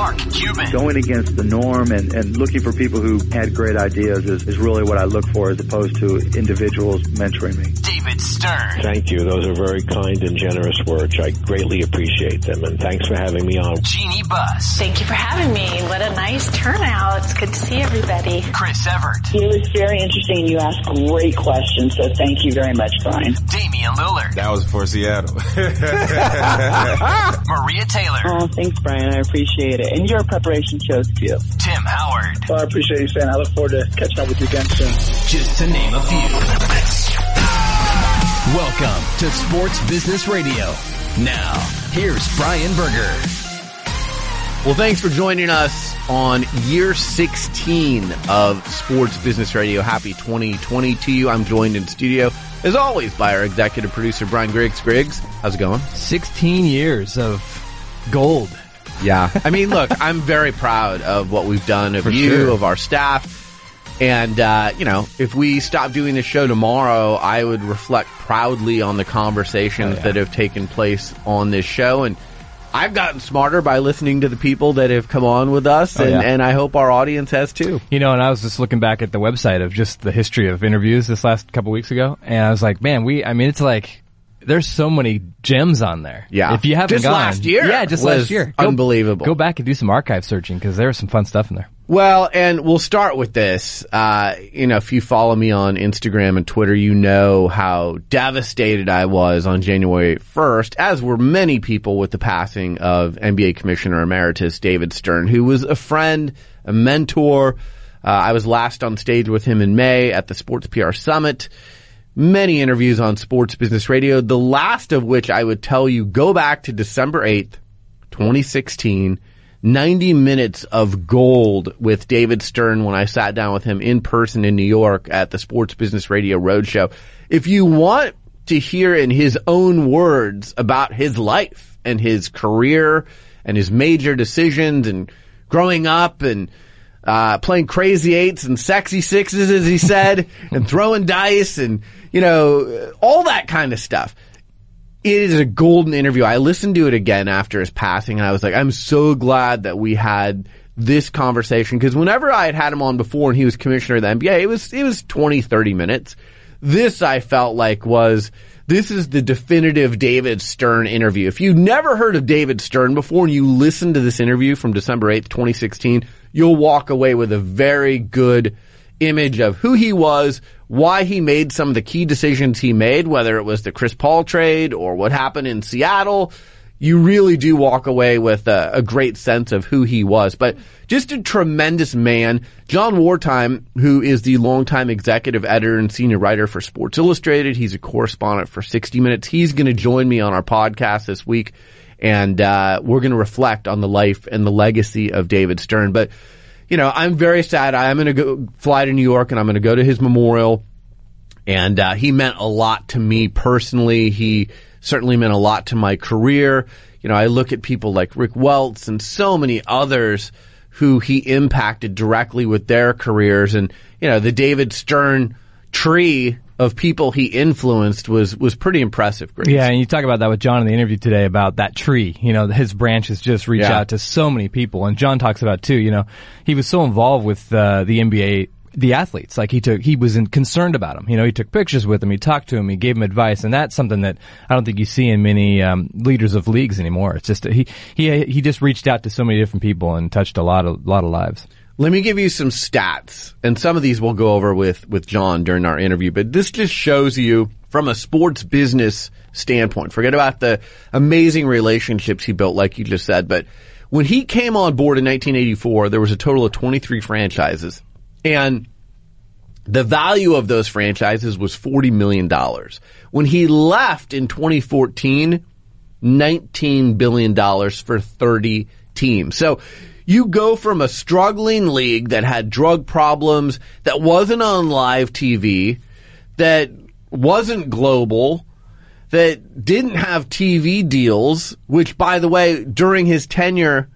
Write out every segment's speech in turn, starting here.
Mark Cuban. Going against the norm and, and looking for people who had great ideas is, is really what I look for as opposed to individuals mentoring me. David Stern. Thank you. Those are very kind and generous words. I greatly appreciate them, and thanks for having me on. Jeanie Buss. Thank you for having me. What a nice turnout. It's good to see everybody. Chris Evert. It was very interesting. You asked great questions, so thank you very much, Brian. Damian Lillard. That was for Seattle. Maria Taylor. Oh, thanks, Brian. I appreciate it. And your preparation shows too. Tim Howard. Well, I appreciate you saying. I look forward to catching up with you again soon. Just to name a few. Welcome to Sports Business Radio. Now, here's Brian Berger. Well, thanks for joining us on year 16 of Sports Business Radio. Happy 2020 to you. I'm joined in studio, as always, by our executive producer, Brian Griggs. Griggs, how's it going? 16 years of gold. Yeah. I mean, look, I'm very proud of what we've done, of For you, sure. of our staff. And, uh, you know, if we stop doing this show tomorrow, I would reflect proudly on the conversations Oh, yeah. that have taken place on this show. And I've gotten smarter by listening to the people that have come on with us, Oh, and, yeah. and I hope our audience has too. You know, and I was just looking back at the website of just the history of interviews this last couple weeks ago, and I was like, man, we, I mean, it's like, there's so many gems on there. Yeah. If you haven't Just gone, last year yeah, just last year, unbelievable. Go back and do some archive searching because there was some fun stuff in there. Well, and we'll start with this. Uh, you know, if you follow me on Instagram and Twitter, you know how devastated I was on January 1st, as were many people with the passing of NBA Commissioner Emeritus David Stern, who was a friend, a mentor. Uh, I was last on stage with him in May at the Sports PR Summit. Many interviews on Sports Business Radio, the last of which I would tell you go back to December 8th, 2016. 90 minutes of gold with David Stern when I sat down with him in person in New York at the Sports Business Radio Roadshow. If you want to hear in his own words about his life and his career and his major decisions and growing up and uh, playing crazy eights and sexy sixes, as he said, and throwing dice and, you know, all that kind of stuff it is a golden interview. I listened to it again after his passing and I was like, I'm so glad that we had this conversation because whenever I had had him on before and he was commissioner of the NBA, it was, it was 20, 30 minutes. This I felt like was, this is the definitive David Stern interview. If you've never heard of David Stern before and you listen to this interview from December 8th, 2016, you'll walk away with a very good image of who he was, why he made some of the key decisions he made, whether it was the Chris Paul trade or what happened in Seattle. You really do walk away with a, a great sense of who he was, but just a tremendous man. John Wertheim, who is the longtime executive editor and senior writer for Sports Illustrated. He's a correspondent for 60 Minutes. He's going to join me on our podcast this week and, uh, we're going to reflect on the life and the legacy of David Stern. But you know, I'm very sad. I'm going to go fly to New York and I'm going to go to his memorial. And uh, he meant a lot to me personally. He certainly meant a lot to my career. You know, I look at people like Rick Welts and so many others who he impacted directly with their careers. And, you know, the David Stern tree of people he influenced was, was pretty impressive. Grace. Yeah, and you talk about that with John in the interview today about that tree. You know, his branches just reach Yeah. out to so many people, and John talks about too. You know, he was so involved with uh, the NBA, the athletes. Like he took, he was in, concerned about them. You know, he took pictures with them, he talked to him, he gave him advice, and that's something that I don't think you see in many um, leaders of leagues anymore. It's just he he he just reached out to so many different people and touched a lot of lot of lives. Let me give you some stats, and some of these we'll go over with, with John during our interview, but this just shows you from a sports business standpoint. Forget about the amazing relationships he built, like you just said, but when he came on board in 1984, there was a total of 23 franchises, and the value of those franchises was $40 million. When he left in 2014, $19 billion for 30 teams. So you go from a struggling league that had drug problems, that wasn't on live TV, that wasn't global, that didn't have TV deals, which by the way, during his tenure,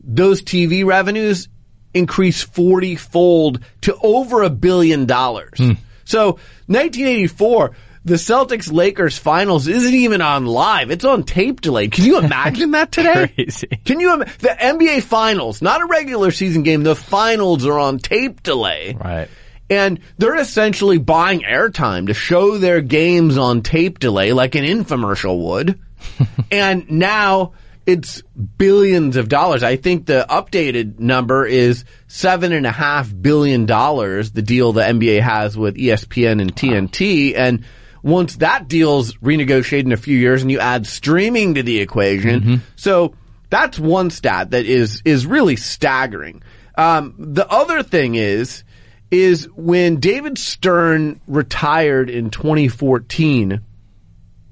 those TV revenues increased 40 fold to over a billion dollars. Hmm. So 1984, the Celtics Lakers finals isn't even on live. It's on tape delay. Can you imagine that today? Crazy. Can you, im- the NBA finals, not a regular season game, the finals are on tape delay. Right. And they're essentially buying airtime to show their games on tape delay like an infomercial would. and now it's billions of dollars. I think the updated number is seven and a half billion dollars, the deal the NBA has with ESPN and TNT. And once that deal's renegotiated in a few years and you add streaming to the equation, so that's one stat that is, is really staggering. Um, the other thing is, is when David Stern retired in 2014,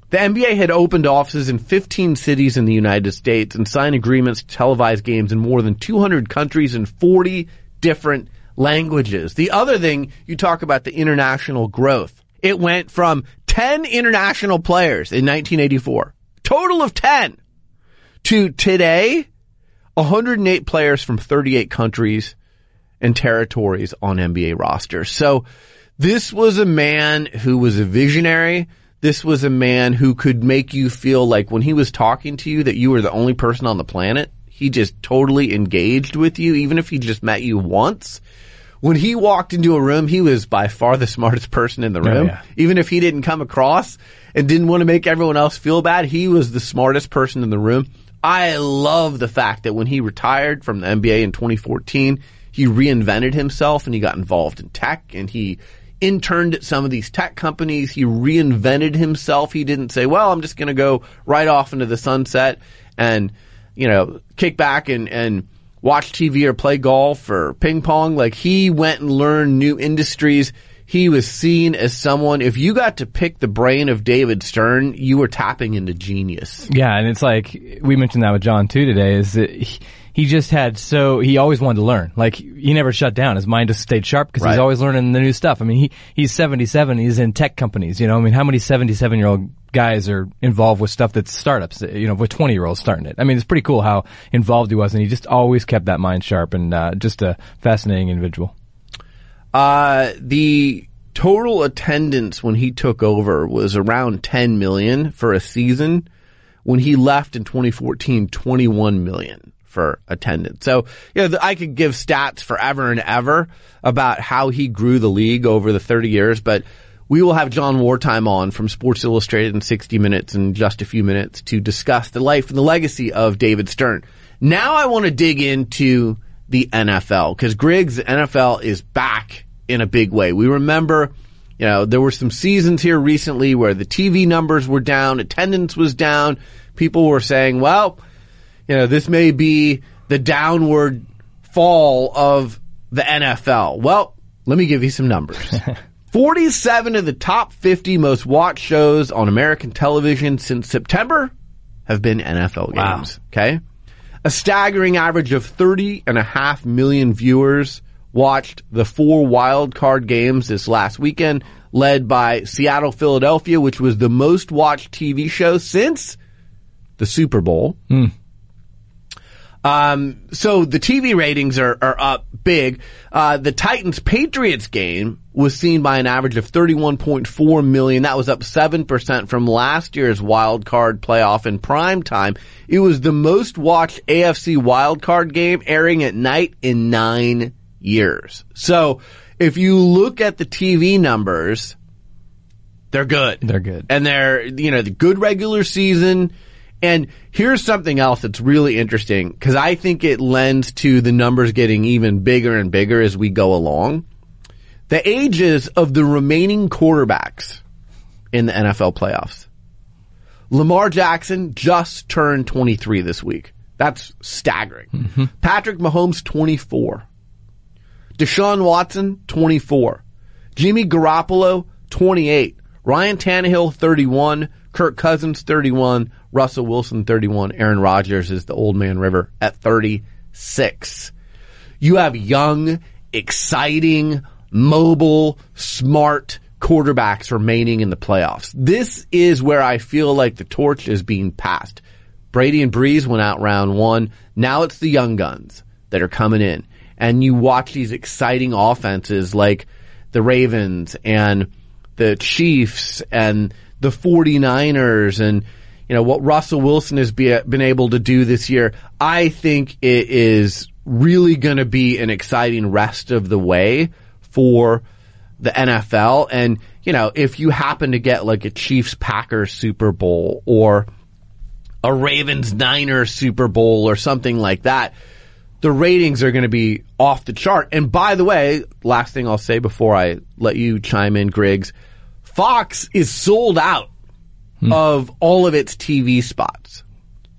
the NBA had opened offices in 15 cities in the United States and signed agreements to televise games in more than 200 countries in 40 different languages. The other thing, you talk about the international growth. It went from 10 international players in 1984, total of 10, to today, 108 players from 38 countries and territories on NBA rosters. So this was a man who was a visionary. This was a man who could make you feel like when he was talking to you that you were the only person on the planet. He just totally engaged with you, even if he just met you once. When he walked into a room, he was by far the smartest person in the oh, room. yeah. Even if he didn't come across and didn't want to make everyone else feel bad, he was the smartest person in the room. I love the fact that when he retired from the NBA in 2014, he reinvented himself and he got involved in tech and he interned at some of these tech companies. He reinvented himself. He didn't say, well, I'm just going to go right off into the sunset and, you know, kick back and, and watch TV or play golf or ping pong. Like he went and learned new industries. He was seen as someone, if you got to pick the brain of David Stern, you were tapping into genius. Yeah, and it's like we mentioned that with John too today. Is that he, he just had so he always wanted to learn. Like he never shut down. His mind just stayed sharp because Right. he's always learning the new stuff. I mean, he he's seventy seven. He's in tech companies. You know, I mean, how many seventy seven year old guys are involved with stuff that's startups? You know, with twenty year olds starting it. I mean, it's pretty cool how involved he was, and he just always kept that mind sharp and uh, just a fascinating individual. Uh, the total attendance when he took over was around 10 million for a season. When he left in 2014, 21 million for attendance. So, you know, I could give stats forever and ever about how he grew the league over the 30 years, but we will have John Wertheim on from Sports Illustrated in 60 minutes in just a few minutes to discuss the life and the legacy of David Stern. Now I want to dig into the NFL because Griggs, the NFL is back in a big way. We remember, you know, there were some seasons here recently where the TV numbers were down, attendance was down. People were saying, well, you know, this may be the downward fall of the NFL. Well, let me give you some numbers. 47 of the top 50 most watched shows on American television since September have been NFL Wow. games. Okay. A staggering average of 30 and a half million viewers watched the four wild card games this last weekend, led by Seattle, Philadelphia, which was the most watched TV show since the Super Bowl. Hmm. Um, so the TV ratings are, are up big. Uh, the Titans Patriots game was seen by an average of 31.4 million. That was up 7% from last year's wild card playoff in prime time. It was the most watched AFC wild card game airing at night in nine years. So if you look at the TV numbers, they're good. They're good. And they're, you know, the good regular season. And here's something else that's really interesting because I think it lends to the numbers getting even bigger and bigger as we go along. The ages of the remaining quarterbacks in the NFL playoffs. Lamar Jackson just turned 23 this week. That's staggering. Mm-hmm. Patrick Mahomes, 24. Deshaun Watson, 24. Jimmy Garoppolo, 28. Ryan Tannehill, 31. Kirk Cousins, 31. Russell Wilson, 31. Aaron Rodgers is the old man river at 36. You have young, exciting, mobile, smart quarterbacks remaining in the playoffs. This is where I feel like the torch is being passed. Brady and Brees went out round one. Now it's the young guns that are coming in. And you watch these exciting offenses like the Ravens and the Chiefs and the 49ers and you know what Russell Wilson has be, been able to do this year, I think it is really going to be an exciting rest of the way for the NFL. And you know, if you happen to get like a Chiefs Packers Super Bowl or a Ravens Niners Super Bowl or something like that, the ratings are going to be off the chart. And by the way, last thing I'll say before I let you chime in, Griggs, Fox is sold out hmm. of all of its TV spots.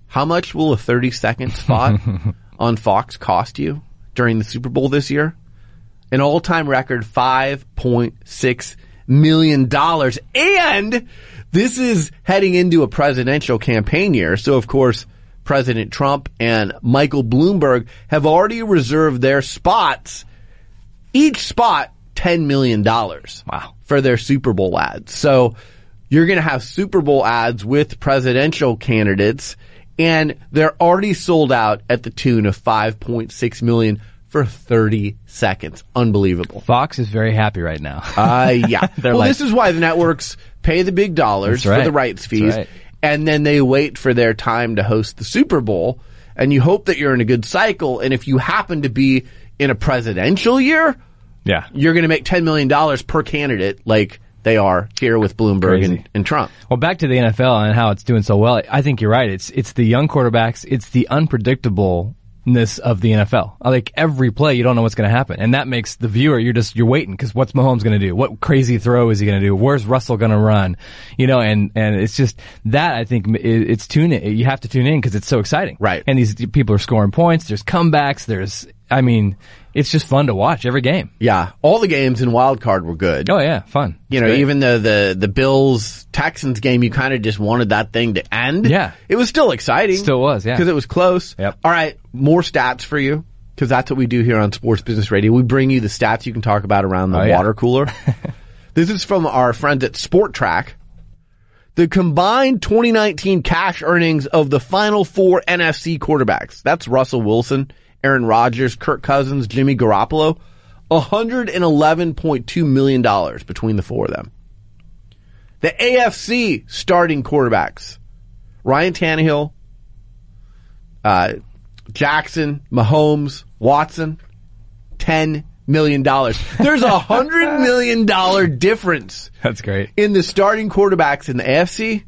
How much will a 30 second spot on Fox cost you during the Super Bowl this year? An all time record $5.6 million. And this is heading into a presidential campaign year. So of course, President Trump and Michael Bloomberg have already reserved their spots, each spot $10 million. Wow. For their Super Bowl ads. So you're going to have Super Bowl ads with presidential candidates and they're already sold out at the tune of 5.6 million for 30 seconds. Unbelievable. Fox is very happy right now. Uh, yeah. Well, like- this is why the networks pay the big dollars right. for the rights fees, right. and then they wait for their time to host the Super Bowl. And you hope that you're in a good cycle. And if you happen to be in a presidential year, yeah. you're going to make $10 million per candidate, like they are here with Bloomberg and, and Trump. Well, back to the NFL and how it's doing so well. I think you're right. It's it's the young quarterbacks. It's the unpredictableness of the NFL. Like every play, you don't know what's going to happen, and that makes the viewer. You're just you're waiting because what's Mahomes going to do? What crazy throw is he going to do? Where's Russell going to run? You know, and and it's just that I think it, it's tune in. You have to tune in because it's so exciting, Right. And these people are scoring points. There's comebacks. There's I mean, it's just fun to watch every game. Yeah. All the games in wild card were good. Oh yeah, fun. You know, even the, the, the Bills Texans game, you kind of just wanted that thing to end. Yeah. It was still exciting. Still was, yeah. Because it was close. Yep. All right. More stats for you. Because that's what we do here on Sports Business Radio. We bring you the stats you can talk about around the Oh, yeah. water cooler. this is from our friends at Spotrac. The combined 2019 cash earnings of the final four NFC quarterbacks. That's Russell Wilson, Aaron Rodgers, Kirk Cousins, Jimmy Garoppolo. $111.2 million between the four of them. The AFC starting quarterbacks. Ryan Tannehill, uh, Jackson, Mahomes, Watson, $10 million. There's a $100 million difference That's great. in the starting quarterbacks in the AFC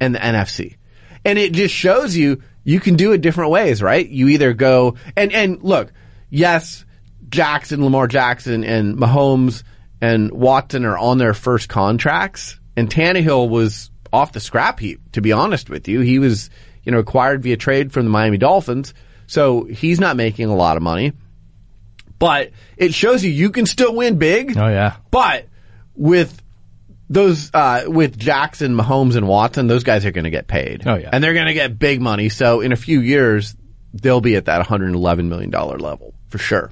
and the NFC. And it just shows you you can do it different ways, right? You either go and and look, yes, Jackson, Lamar Jackson and Mahomes and Watson are on their first contracts and Tannehill was off the scrap heap to be honest with you. He was, you know, acquired via trade from the Miami Dolphins, so he's not making a lot of money. But it shows you you can still win big. Oh yeah. But with those uh, with Jackson, Mahomes, and Watson, those guys are going to get paid. Oh, yeah. and they're going to get big money. So in a few years, they'll be at that 111 million dollar level for sure.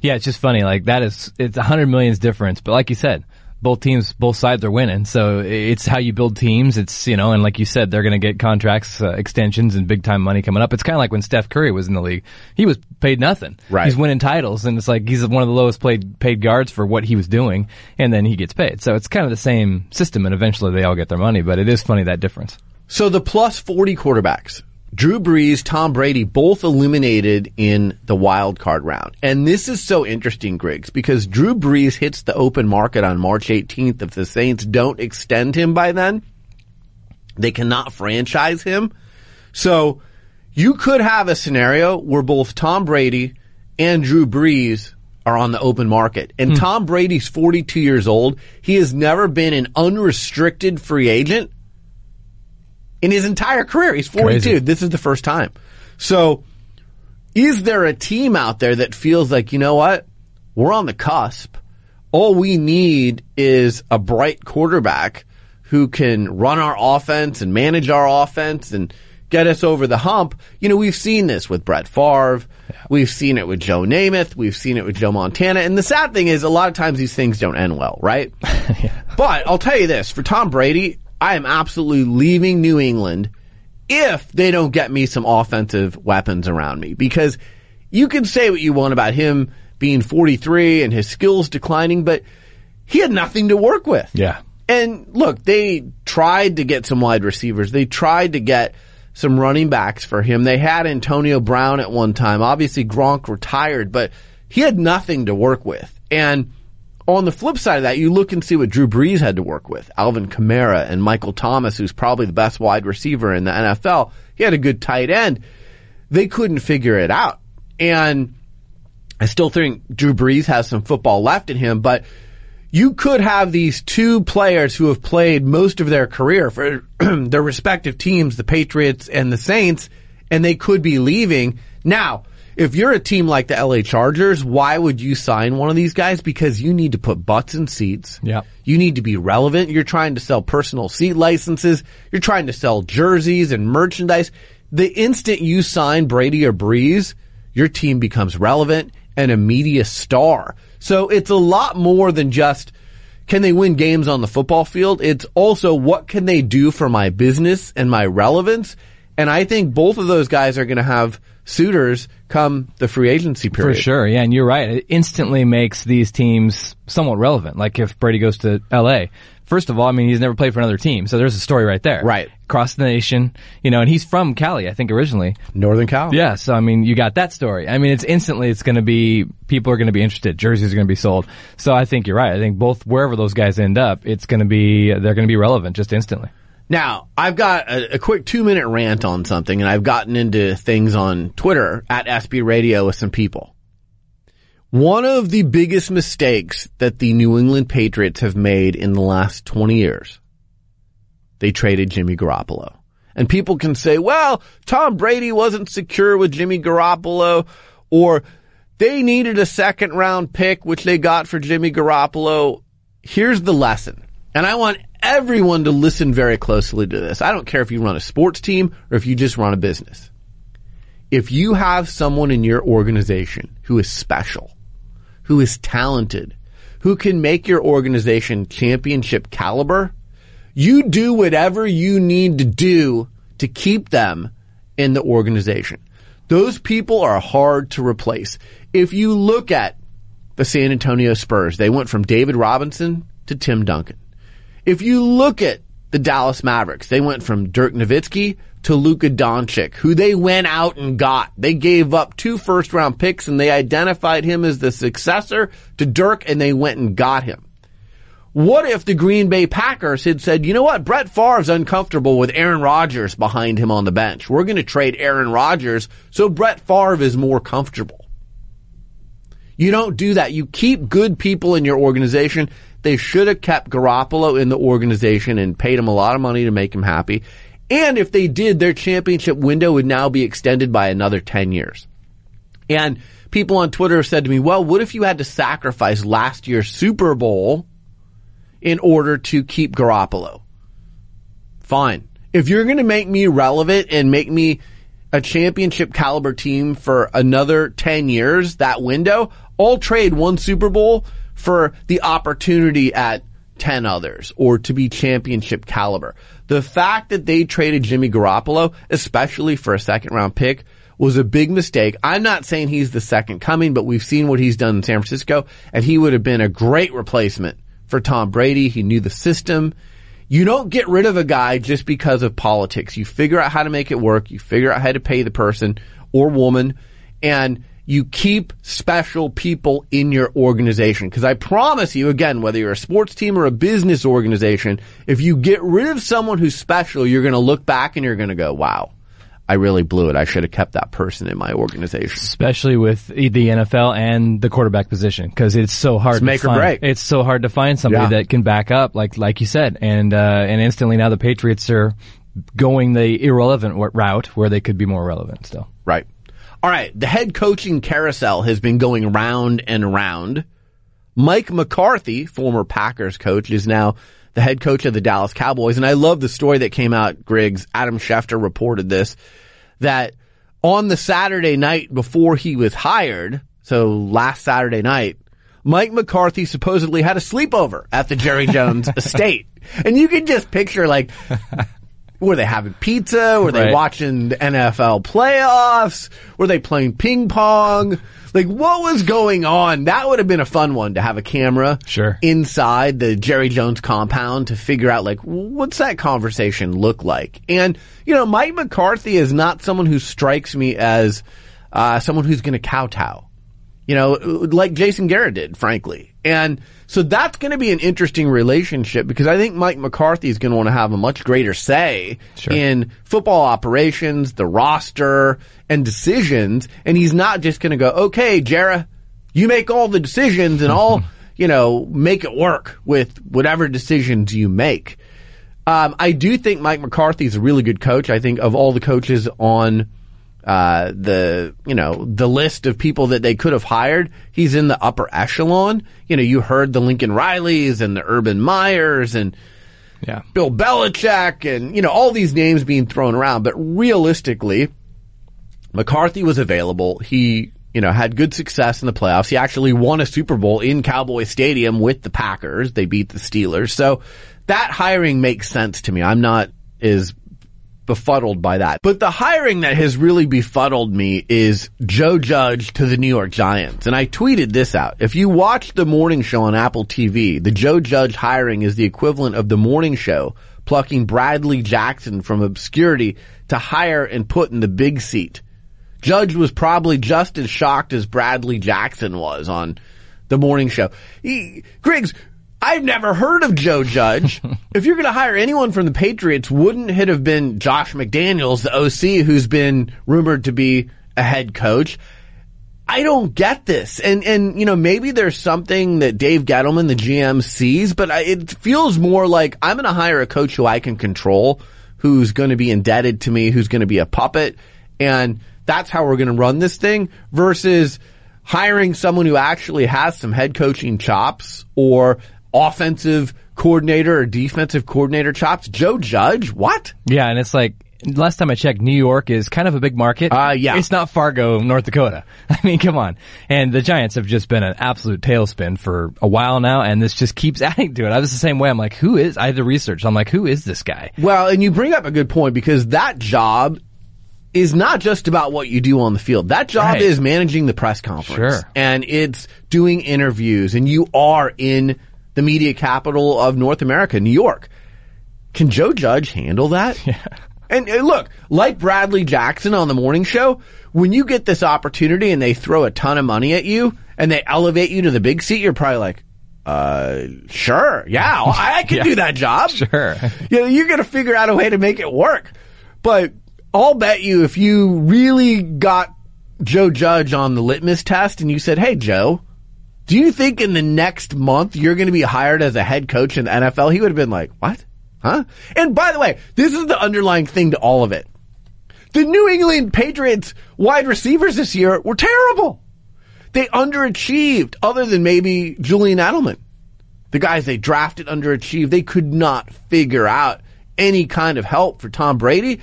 Yeah, it's just funny. Like that is it's a hundred millions difference, but like you said, both teams, both sides are winning. So it's how you build teams. It's you know, and like you said, they're going to get contracts, uh, extensions, and big time money coming up. It's kind of like when Steph Curry was in the league. He was paid nothing. Right. He's winning titles, and it's like he's one of the lowest paid paid guards for what he was doing, and then he gets paid. So it's kind of the same system, and eventually they all get their money. But it is funny that difference. So the plus 40 quarterbacks, Drew Brees, Tom Brady, both eliminated in the wild card round. And this is so interesting, Griggs, because Drew Brees hits the open market on March 18th. If the Saints don't extend him by then, they cannot franchise him. So you could have a scenario where both Tom Brady and Drew Brees are on the open market. And hmm. Tom Brady's 42 years old. He has never been an unrestricted free agent in his entire career. He's 42. Crazy. This is the first time. So is there a team out there that feels like, you know what? We're on the cusp. All we need is a bright quarterback who can run our offense and manage our offense and get us over the hump. You know, we've seen this with Brett Favre. We've seen it with Joe Namath. We've seen it with Joe Montana. And the sad thing is a lot of times these things don't end well, right? But I'll tell you this, for Tom Brady, I am absolutely leaving New England if they don't get me some offensive weapons around me because you can say what you want about him being 43 and his skills declining, but he had nothing to work with. Yeah. And look, they tried to get some wide receivers. They tried to get some running backs for him. They had Antonio Brown at one time. Obviously Gronk retired, but he had nothing to work with. And on the flip side of that, you look and see what Drew Brees had to work with. Alvin Kamara and Michael Thomas, who's probably the best wide receiver in the NFL. He had a good tight end. They couldn't figure it out. And I still think Drew Brees has some football left in him, but you could have these two players who have played most of their career for their respective teams, the Patriots and the Saints, and they could be leaving. Now, if you're a team like the LA Chargers, why would you sign one of these guys? Because you need to put butts in seats. Yeah. You need to be relevant. You're trying to sell personal seat licenses. You're trying to sell jerseys and merchandise. The instant you sign Brady or Brees, your team becomes relevant and a media star. So it's a lot more than just can they win games on the football field? It's also what can they do for my business and my relevance? And I think both of those guys are going to have suitors come the free agency period. For sure, yeah, and you're right. It instantly makes these teams somewhat relevant. Like if Brady goes to L.A., first of all, I mean, he's never played for another team, so there's a story right there. Right. Across the nation, you know, and he's from Cali, I think, originally. Northern Cal. Yeah, so I mean, you got that story. I mean, it's instantly, it's going to be, people are going to be interested. Jerseys are going to be sold. So I think you're right. I think both, wherever those guys end up, it's going to be, they're going to be relevant just instantly. Now, I've got a, a quick two minute rant on something, and I've gotten into things on Twitter at SB Radio with some people. One of the biggest mistakes that the New England Patriots have made in the last 20 years, they traded Jimmy Garoppolo. And people can say, well, Tom Brady wasn't secure with Jimmy Garoppolo, or they needed a second round pick, which they got for Jimmy Garoppolo. Here's the lesson. And I want everyone to listen very closely to this. I don't care if you run a sports team or if you just run a business. If you have someone in your organization who is special, who is talented, who can make your organization championship caliber, you do whatever you need to do to keep them in the organization. Those people are hard to replace. If you look at the San Antonio Spurs, they went from David Robinson to Tim Duncan. If you look at the Dallas Mavericks, they went from Dirk Nowitzki to Luka Doncic, who they went out and got. They gave up two first round picks and they identified him as the successor to Dirk and they went and got him. What if the Green Bay Packers had said, you know what, Brett Favre's uncomfortable with Aaron Rodgers behind him on the bench. We're going to trade Aaron Rodgers so Brett Favre is more comfortable. You don't do that. You keep good people in your organization. They should have kept Garoppolo in the organization and paid him a lot of money to make him happy. And if they did, their championship window would now be extended by another 10 years. And people on Twitter have said to me, well, what if you had to sacrifice last year's Super Bowl in order to keep Garoppolo? Fine. If you're going to make me relevant and make me a championship caliber team for another 10 years, that window, I'll trade one Super Bowl for the opportunity at 10 others or to be championship caliber. The fact that they traded Jimmy Garoppolo, especially for a second round pick, was a big mistake. I'm not saying he's the second coming, but we've seen what he's done in San Francisco and he would have been a great replacement for Tom Brady. He knew the system. You don't get rid of a guy just because of politics. You figure out how to make it work. You figure out how to pay the person or woman and you keep special people in your organization. Cause I promise you again, whether you're a sports team or a business organization, if you get rid of someone who's special, you're going to look back and you're going to go, wow. I really blew it. I should have kept that person in my organization. Especially with the NFL and the quarterback position, because it's so hard It's to make or find. break. It's so hard to find somebody Yeah. that can back up, like like you said, and uh, and instantly now the Patriots are going the irrelevant route where they could be more relevant still. Right. All right. The head coaching carousel has been going round and round. Mike McCarthy, former Packers coach, is now the head coach of the Dallas Cowboys. And I love the story that came out, Griggs. Adam Schefter reported this, that on the Saturday night before he was hired, so last Saturday night, Mike McCarthy supposedly had a sleepover at the Jerry Jones estate. And you can just picture like were they having pizza? Were they Right. watching the NFL playoffs? Were they playing ping pong? Like what was going on? That would have been a fun one to have a camera Sure. inside the Jerry Jones compound to figure out like what's that conversation look like. And you know, Mike McCarthy is not someone who strikes me as uh, someone who's going to kowtow you know, like Jason Garrett did, frankly. And so that's going to be an interesting relationship because I think Mike McCarthy is going to want to have a much greater say Sure. in football operations, the roster, and decisions. And he's not just going to go, okay, Jarrah, you make all the decisions and I'll, you know, make it work with whatever decisions you make. Um, I do think Mike McCarthy is a really good coach. I think of all the coaches on uh, the you know the list of people that they could have hired, he's in the upper echelon. You know, you heard the Lincoln Rileys and the Urban Meyers and Yeah. Bill Belichick and you know all these names being thrown around, but realistically, McCarthy was available. He you know had good success in the playoffs. He actually won a Super Bowl in Cowboy Stadium with the Packers. They beat the Steelers. So that hiring makes sense to me. I'm not as befuddled by that. But the hiring that has really befuddled me is Joe Judge to the New York Giants. And I tweeted this out. If you watch the morning show on Apple TV, the Joe Judge hiring is the equivalent of the morning show plucking Bradley Jackson from obscurity to hire and put in the big seat. Judge was probably just as shocked as Bradley Jackson was on the morning show. He, Griggs, I've never heard of Joe Judge. if you're going to hire anyone from the Patriots, wouldn't it have been Josh McDaniels, the OC, who's been rumored to be a head coach? I don't get this. And, and, you know, maybe there's something that Dave Gettleman, the GM sees, but I, it feels more like I'm going to hire a coach who I can control, who's going to be indebted to me, who's going to be a puppet. And that's how we're going to run this thing versus hiring someone who actually has some head coaching chops or offensive coordinator or defensive coordinator chops. Joe Judge? What? Yeah, and it's like last time I checked, New York is kind of a big market. Uh, yeah. It's not Fargo, North Dakota. I mean, come on. And the Giants have just been an absolute tailspin for a while now, and this just keeps adding to it. I was the same way. I'm like, who is? I had to research. I'm like, who is this guy? Well, and you bring up a good point because that job is not just about what you do on the field. That job Right. is managing the press conference. Sure. And it's doing interviews and you are in the media capital of North America, New York. Can Joe Judge handle that? Yeah. And uh, look, like Bradley Jackson on the morning show, when you get this opportunity and they throw a ton of money at you and they elevate you to the big seat, you're probably like, uh, sure. Yeah, I, I can Yeah. do that job. Sure. you know, you're going to figure out a way to make it work. But I'll bet you if you really got Joe Judge on the litmus test and you said, Hey, Joe, do you think in the next month you're going to be hired as a head coach in the NFL? He would have been like, what? Huh? And by the way, this is the underlying thing to all of it. The New England Patriots wide receivers this year were terrible. They underachieved other than maybe Julian Edelman the guys they drafted underachieved. They could not figure out any kind of help for Tom Brady.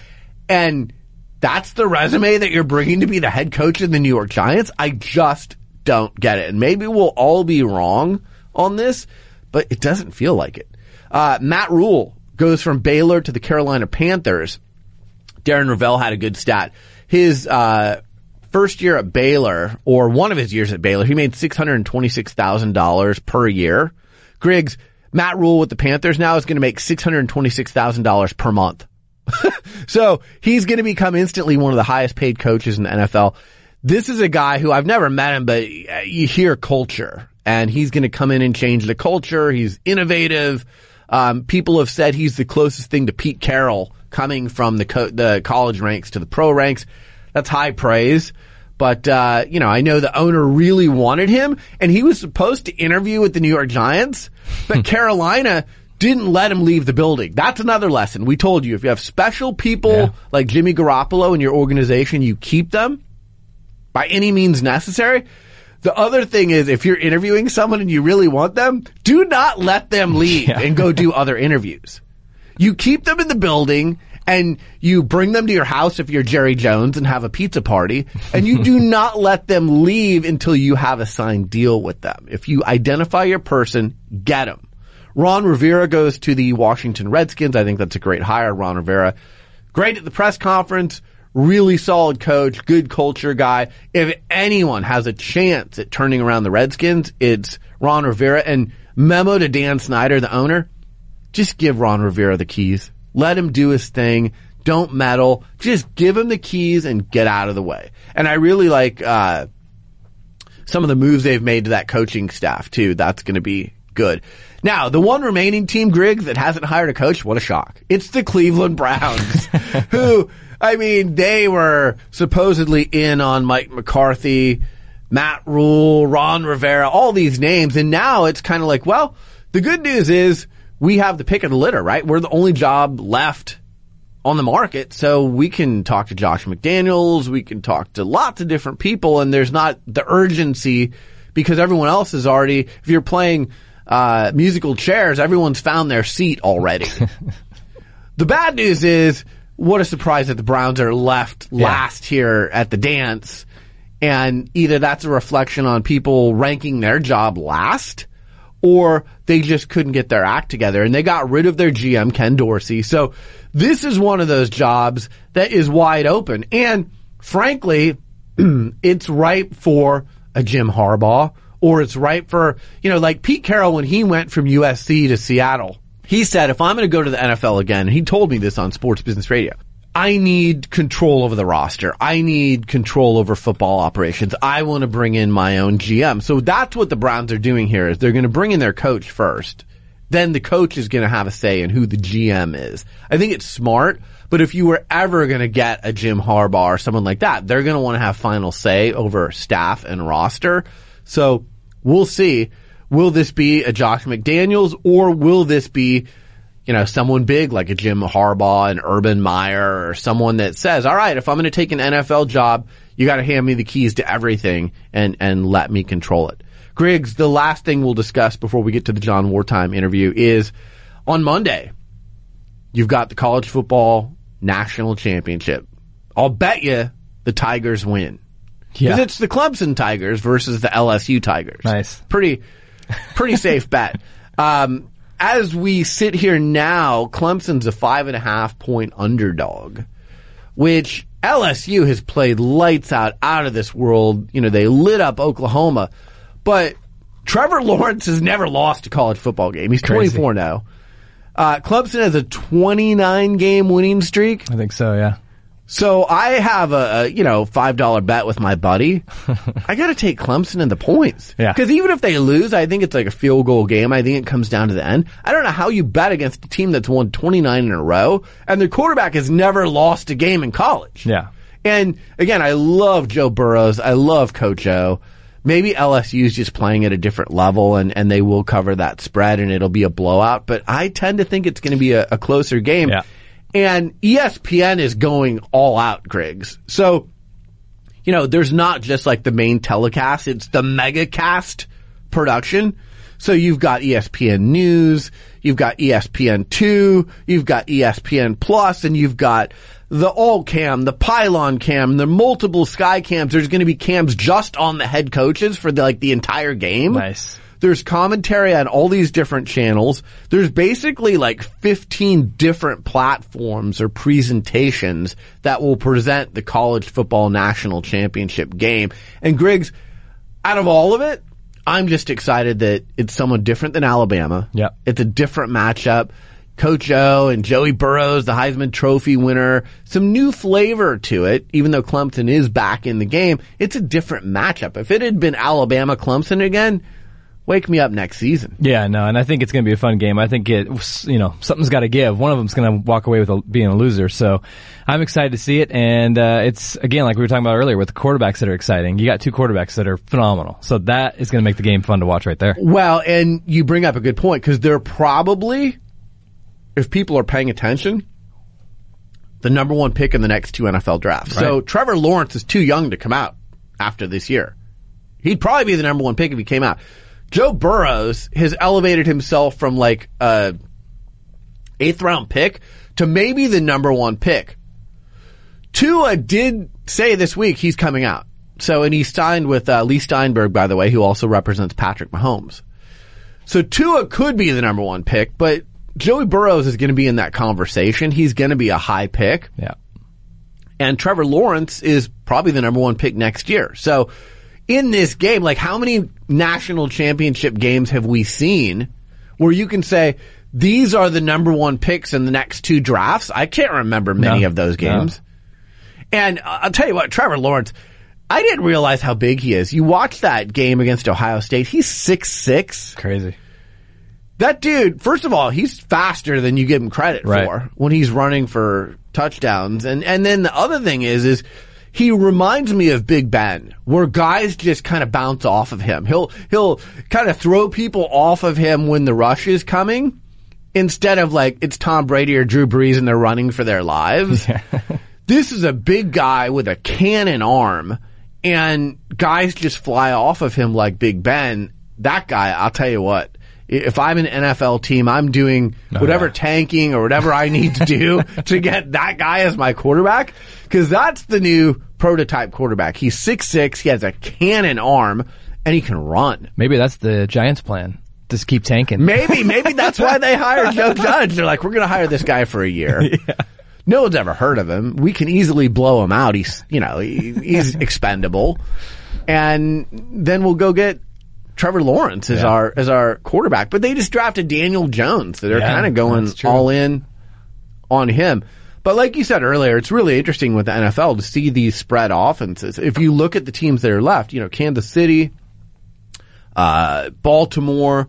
And that's the resume that you're bringing to be the head coach of the New York Giants. I just don't get it. And maybe we'll all be wrong on this, but it doesn't feel like it. Uh, Matt Rhule goes from Baylor to the Carolina Panthers. Darren Rovell had a good stat. His, uh, first year at Baylor, or one of his years at Baylor, he made $626,000 per year. Griggs, Matt Rhule with the Panthers now is going to make $626,000 per month. so he's going to become instantly one of the highest paid coaches in the NFL. This is a guy who I've never met him, but uh, you hear culture and he's going to come in and change the culture. He's innovative. Um, people have said he's the closest thing to Pete Carroll coming from the co- the college ranks to the pro ranks. That's high praise. But, uh, you know, I know the owner really wanted him and he was supposed to interview with the New York Giants, but Carolina didn't let him leave the building. That's another lesson. We told you if you have special people Yeah. like Jimmy Garoppolo in your organization, you keep them by any means necessary. The other thing is if you're interviewing someone and you really want them, do not let them leave Yeah. and go do other interviews. You keep them in the building and you bring them to your house if you're Jerry Jones and have a pizza party and you do not let them leave until you have a signed deal with them. If you identify your person, get them. Ron Rivera goes to the Washington Redskins. I think that's a great hire. Ron Rivera, great at the press conference, really solid coach, good culture guy. If anyone has a chance at turning around the Redskins, it's Ron Rivera. And memo to Dan Snyder, the owner, just give Ron Rivera the keys. Let him do his thing. Don't meddle. Just give him the keys and get out of the way. And I really like, uh, some of the moves they've made to that coaching staff too. That's going to be good. Now, the one remaining team, Griggs, that hasn't hired a coach, what a shock. It's the Cleveland Browns, who, I mean, they were supposedly in on Mike McCarthy, Matt Rhule, Ron Rivera, all these names. And now it's kind of like, well, the good news is we have the pick of the litter, right? We're the only job left on the market. So we can talk to Josh McDaniels. We can talk to lots of different people and there's not the urgency because everyone else is already, if you're playing, uh, musical chairs, everyone's found their seat already. the bad news is what a surprise that the Browns are left Yeah. last here at the dance. And either that's a reflection on people ranking their job last or they just couldn't get their act together and they got rid of their GM, Ken Dorsey. So this is one of those jobs that is wide open. And frankly, it's ripe for a Jim Harbaugh or it's ripe for, you know, like Pete Carroll when he went from USC to Seattle. He said, if I'm going to go to the NFL again, he told me this on Sports Business Radio. I need control over the roster. I need control over football operations. I want to bring in my own GM. So that's what the Browns are doing here is they're going to bring in their coach first. Then the coach is going to have a say in who the GM is. I think it's smart, but if you were ever going to get a Jim Harbaugh or someone like that, they're going to want to have final say over staff and roster. So we'll see. Will this be a Josh McDaniels or will this be you know, someone big like a Jim Harbaugh and Urban Meyer or someone that says, all right, if I'm going to take an NFL job, you got to hand me the keys to everything and, and let me control it. Griggs, the last thing we'll discuss before we get to the John Wertheim interview is on Monday, you've got the college football national championship. I'll bet you the Tigers win. Because Yeah. it's the Clemson Tigers versus the LSU Tigers. Nice. Pretty, pretty safe bet. Um, as we sit here now, Clemson's a five and a half point underdog, which LSU has played lights out, out of this world. You know, they lit up Oklahoma, but Trevor Lawrence has never lost a college football game. He's Crazy. 24 now. Uh, Clemson has a 29 game winning streak. I think so. Yeah. So I have a, a you know five dollar bet with my buddy. I got to take Clemson in the points. Yeah. Because even if they lose, I think it's like a field goal game. I think it comes down to the end. I don't know how you bet against a team that's won twenty nine in a row and their quarterback has never lost a game in college. Yeah. And again, I love Joe Burrows. I love Coach O. Maybe LSU is just playing at a different level and, and they will cover that spread and it'll be a blowout, but I tend to think it's going to be a, a closer game. Yeah. And ESPN is going all out, Griggs. So, you know, there's not just like the main telecast, it's the megacast production. So you've got ESPN News, you've got ESPN 2, you've got ESPN Plus, and you've got the all cam, the pylon cam, the multiple sky cams. There's going to be cams just on the head coaches for the, like the entire game. Nice. There's commentary on all these different channels. There's basically like 15 different platforms or presentations that will present the college football national championship game. And Griggs, out of all of it, I'm just excited that it's someone different than Alabama. Yep. It's a different matchup. Coach O and Joey Burrows, the Heisman Trophy winner, some new flavor to it, even though Clemson is back in the game. It's a different matchup. If it had been Alabama Clemson again, wake me up next season. Yeah, no, and I think it's going to be a fun game. I think it, you know, something's got to give. One of them's going to walk away with a, being a loser. So I'm excited to see it. And uh, it's again like we were talking about earlier with the quarterbacks that are exciting. You got two quarterbacks that are phenomenal. So that is going to make the game fun to watch right there. Well, and you bring up a good point because they're probably, if people are paying attention, the number one pick in the next two NFL drafts. So Trevor Lawrence is too young to come out after this year. He'd probably be the number one pick if he came out. Joe Burrows has elevated himself from like a eighth round pick to maybe the number one pick. Tua did say this week he's coming out. So, and he signed with uh, Leigh Steinberg, by the way, who also represents Patrick Mahomes. So Tua could be the number one pick, but Joey Burrows is going to be in that conversation. He's going to be a high pick. Yeah. And Trevor Lawrence is probably the number one pick next year. So in this game, like how many national championship games have we seen where you can say these are the number one picks in the next two drafts? I can't remember many No. of those No. games. And uh, I'll tell you what, Trevor Lawrence, I didn't realize how big he is. You watch that game against Ohio State. He's six six. Crazy. That dude, first of all, he's faster than you give him credit Right. for when he's running for touchdowns. And and then the other thing is is he reminds me of Big Ben, where guys just kind of bounce off of him. He'll he'll kind of throw people off of him when the rush is coming, instead of like it's Tom Brady or Drew Brees and they're running for their lives. this is a big guy with a cannon arm, and guys just fly off of him like Big Ben. That guy, I'll tell you what. If I'm an NFL team, I'm doing oh, whatever yeah. tanking or whatever I need to do to get that guy as my quarterback. Cause that's the new prototype quarterback. He's six six. He has a cannon arm and he can run. Maybe that's the Giants' plan. Just keep tanking. Maybe, maybe that's why they hired Joe Judge. They're like, we're going to hire this guy for a year. No one's ever heard of him. We can easily blow him out. He's, you know, he, he's expendable. And then we'll go get Trevor Lawrence as Yeah. our, as our quarterback. But they just drafted Daniel Jones. So they're Yeah, kind of going all in on him. But like you said earlier, it's really interesting with the NFL to see these spread offenses. If you look at the teams that are left, you know, Kansas City, uh, Baltimore,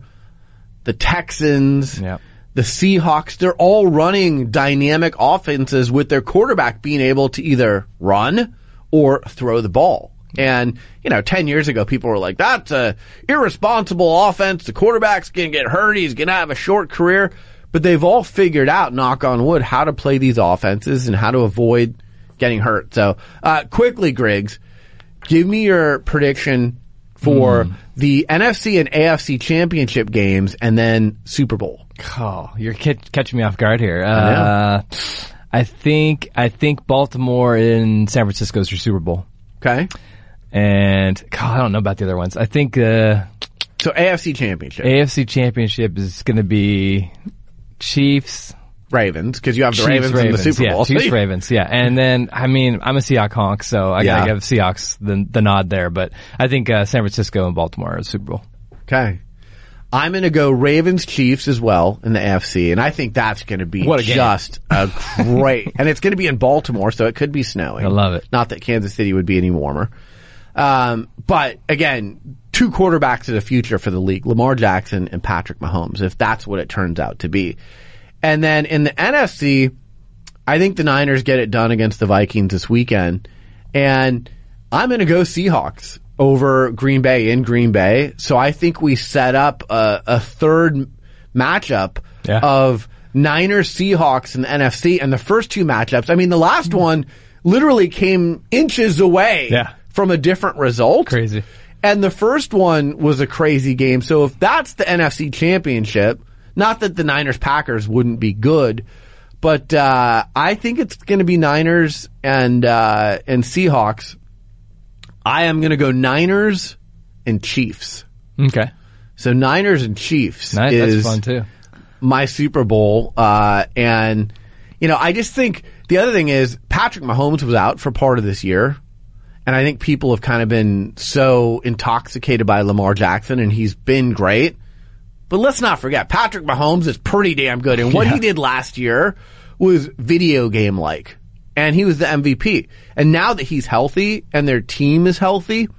the Texans, Yep. the Seahawks, they're all running dynamic offenses with their quarterback being able to either run or throw the ball. And, you know, 10 years ago, people were like, that's a irresponsible offense. The quarterback's going to get hurt. He's going to have a short career. But they've all figured out, knock on wood, how to play these offenses and how to avoid getting hurt. So, uh, quickly, Griggs, give me your prediction for Hmm. the NFC and AFC championship games and then Super Bowl. Oh, you're catch, catching me off guard here. Uh, I think I think Baltimore and San Francisco's your Super Bowl, Okay. and God, I don't know about the other ones. I think uh, So AFC championship. AFC Championship is going to be Chiefs. Ravens, because you have the Chiefs, Ravens, in the Super yeah, Bowl. Chiefs, Ravens, yeah. And then, I mean, I'm a Seahawks honk, so I Yeah. gotta give Seahawks the, the nod there. But I think uh, San Francisco and Baltimore are the Super Bowl. Okay. I'm going to go Ravens Chiefs as well in the AFC, and I think that's going to be What a just a great. and it's going to be in Baltimore, so it could be snowing. I love it. Not that Kansas City would be any warmer. Um, but again, two quarterbacks of the future for the league: Lamar Jackson and Patrick Mahomes. If that's what it turns out to be, and then in the NFC, I think the Niners get it done against the Vikings this weekend, and I'm going to go Seahawks over Green Bay in Green Bay. So I think we set up a, a third matchup Yeah. of Niners Seahawks in the NFC, and the first two matchups. I mean, the last one literally came inches away Yeah. From a different result. Crazy. And the first one was a crazy game. So if that's the NFC championship, not that the Niners Packers wouldn't be good, but uh, I think it's going to be Niners and uh, and Seahawks. I am going to go Niners and Chiefs. Okay, So Niners and Chiefs nice. is That's fun too. my Super Bowl. Uh, and, you know, I just think the other thing is Patrick Mahomes was out for part of this year. And I think people have kind of been so intoxicated by Lamar Jackson and he's been great. But let's not forget, Patrick Mahomes is pretty damn good. And what he did last year was video game like. And he was the MVP. And now that he's healthy and their team is healthy,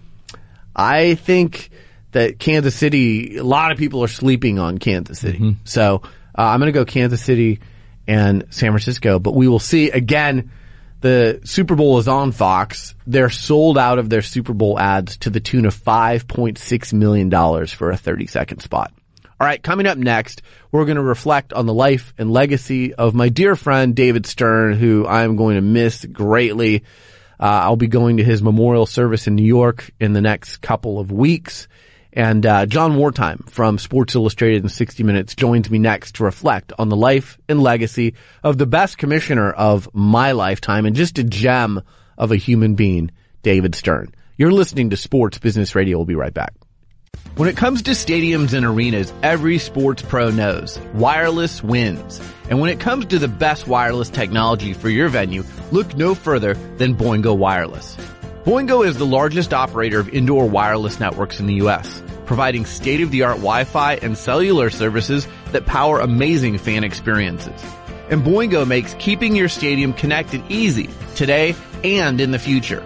I think that Kansas City, a lot of people are sleeping on Kansas City. So uh, I'm going to go Kansas City and San Francisco, but we will see again. The Super Bowl is on Fox. They're sold out of their Super Bowl ads to the tune of $5.6 million for a 30 second spot. All right, coming up next, we're going to reflect on the life and legacy of my dear friend David Stern, who I'm going to miss greatly. Uh, I'll be going to his memorial service in New York in the next couple of weeks. And uh, John Wertheim from Sports Illustrated in 60 Minutes joins me next to reflect on the life and legacy of the best commissioner of my lifetime and just a gem of a human being, David Stern. You're listening to Sports Business Radio. We'll be right back. When it comes to stadiums and arenas, every sports pro knows wireless wins. And when it comes to the best wireless technology for your venue, look no further than Boingo Wireless. Boingo is the largest operator of indoor wireless networks in the U.S., providing state-of-the-art Wi-Fi and cellular services that power amazing fan experiences. And Boingo makes keeping your stadium connected easy today and in the future.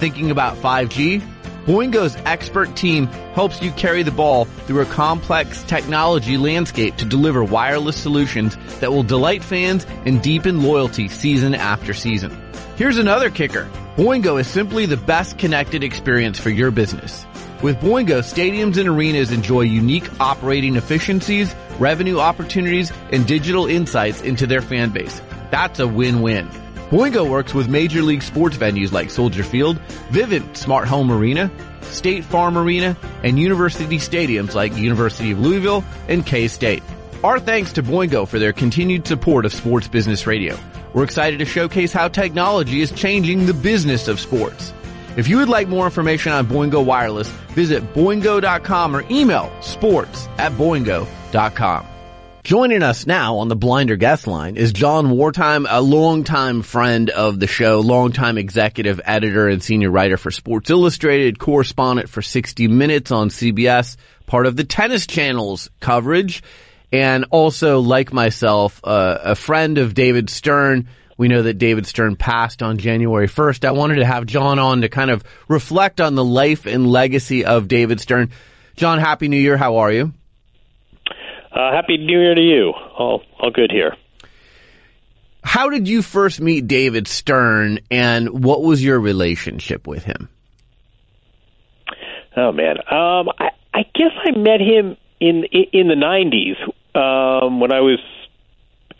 Thinking about 5G? Boingo's expert team helps you carry the ball through a complex technology landscape to deliver wireless solutions that will delight fans and deepen loyalty season after season. Here's another kicker. Boingo is simply the best connected experience for your business. With Boingo, stadiums and arenas enjoy unique operating efficiencies, revenue opportunities, and digital insights into their fan base. That's a win-win. Boingo works with major league sports venues like Soldier Field, Vivint Smart Home Arena, State Farm Arena, and university stadiums like University of Louisville and K-State. Our thanks to Boingo for their continued support of Sports Business Radio. We're excited to showcase how technology is changing the business of sports. If you would like more information on Boingo Wireless, visit boingo.com or email sports at boingo.com. Joining us now on the Blinder guest line is John Wertheim, a longtime friend of the show, longtime executive editor and senior writer for Sports Illustrated, correspondent for 60 Minutes on CBS, part of the Tennis Channel's coverage, and also, like myself, uh, a friend of David Stern. We know that David Stern passed on January 1st. I wanted to have John on to kind of reflect on the life and legacy of David Stern. John, Happy New Year. How are you? Uh, happy New Year to you. All all good here. How did you first meet David Stern, and what was your relationship with him? Oh man, um, I, I guess I met him in in the '90s um, when I was.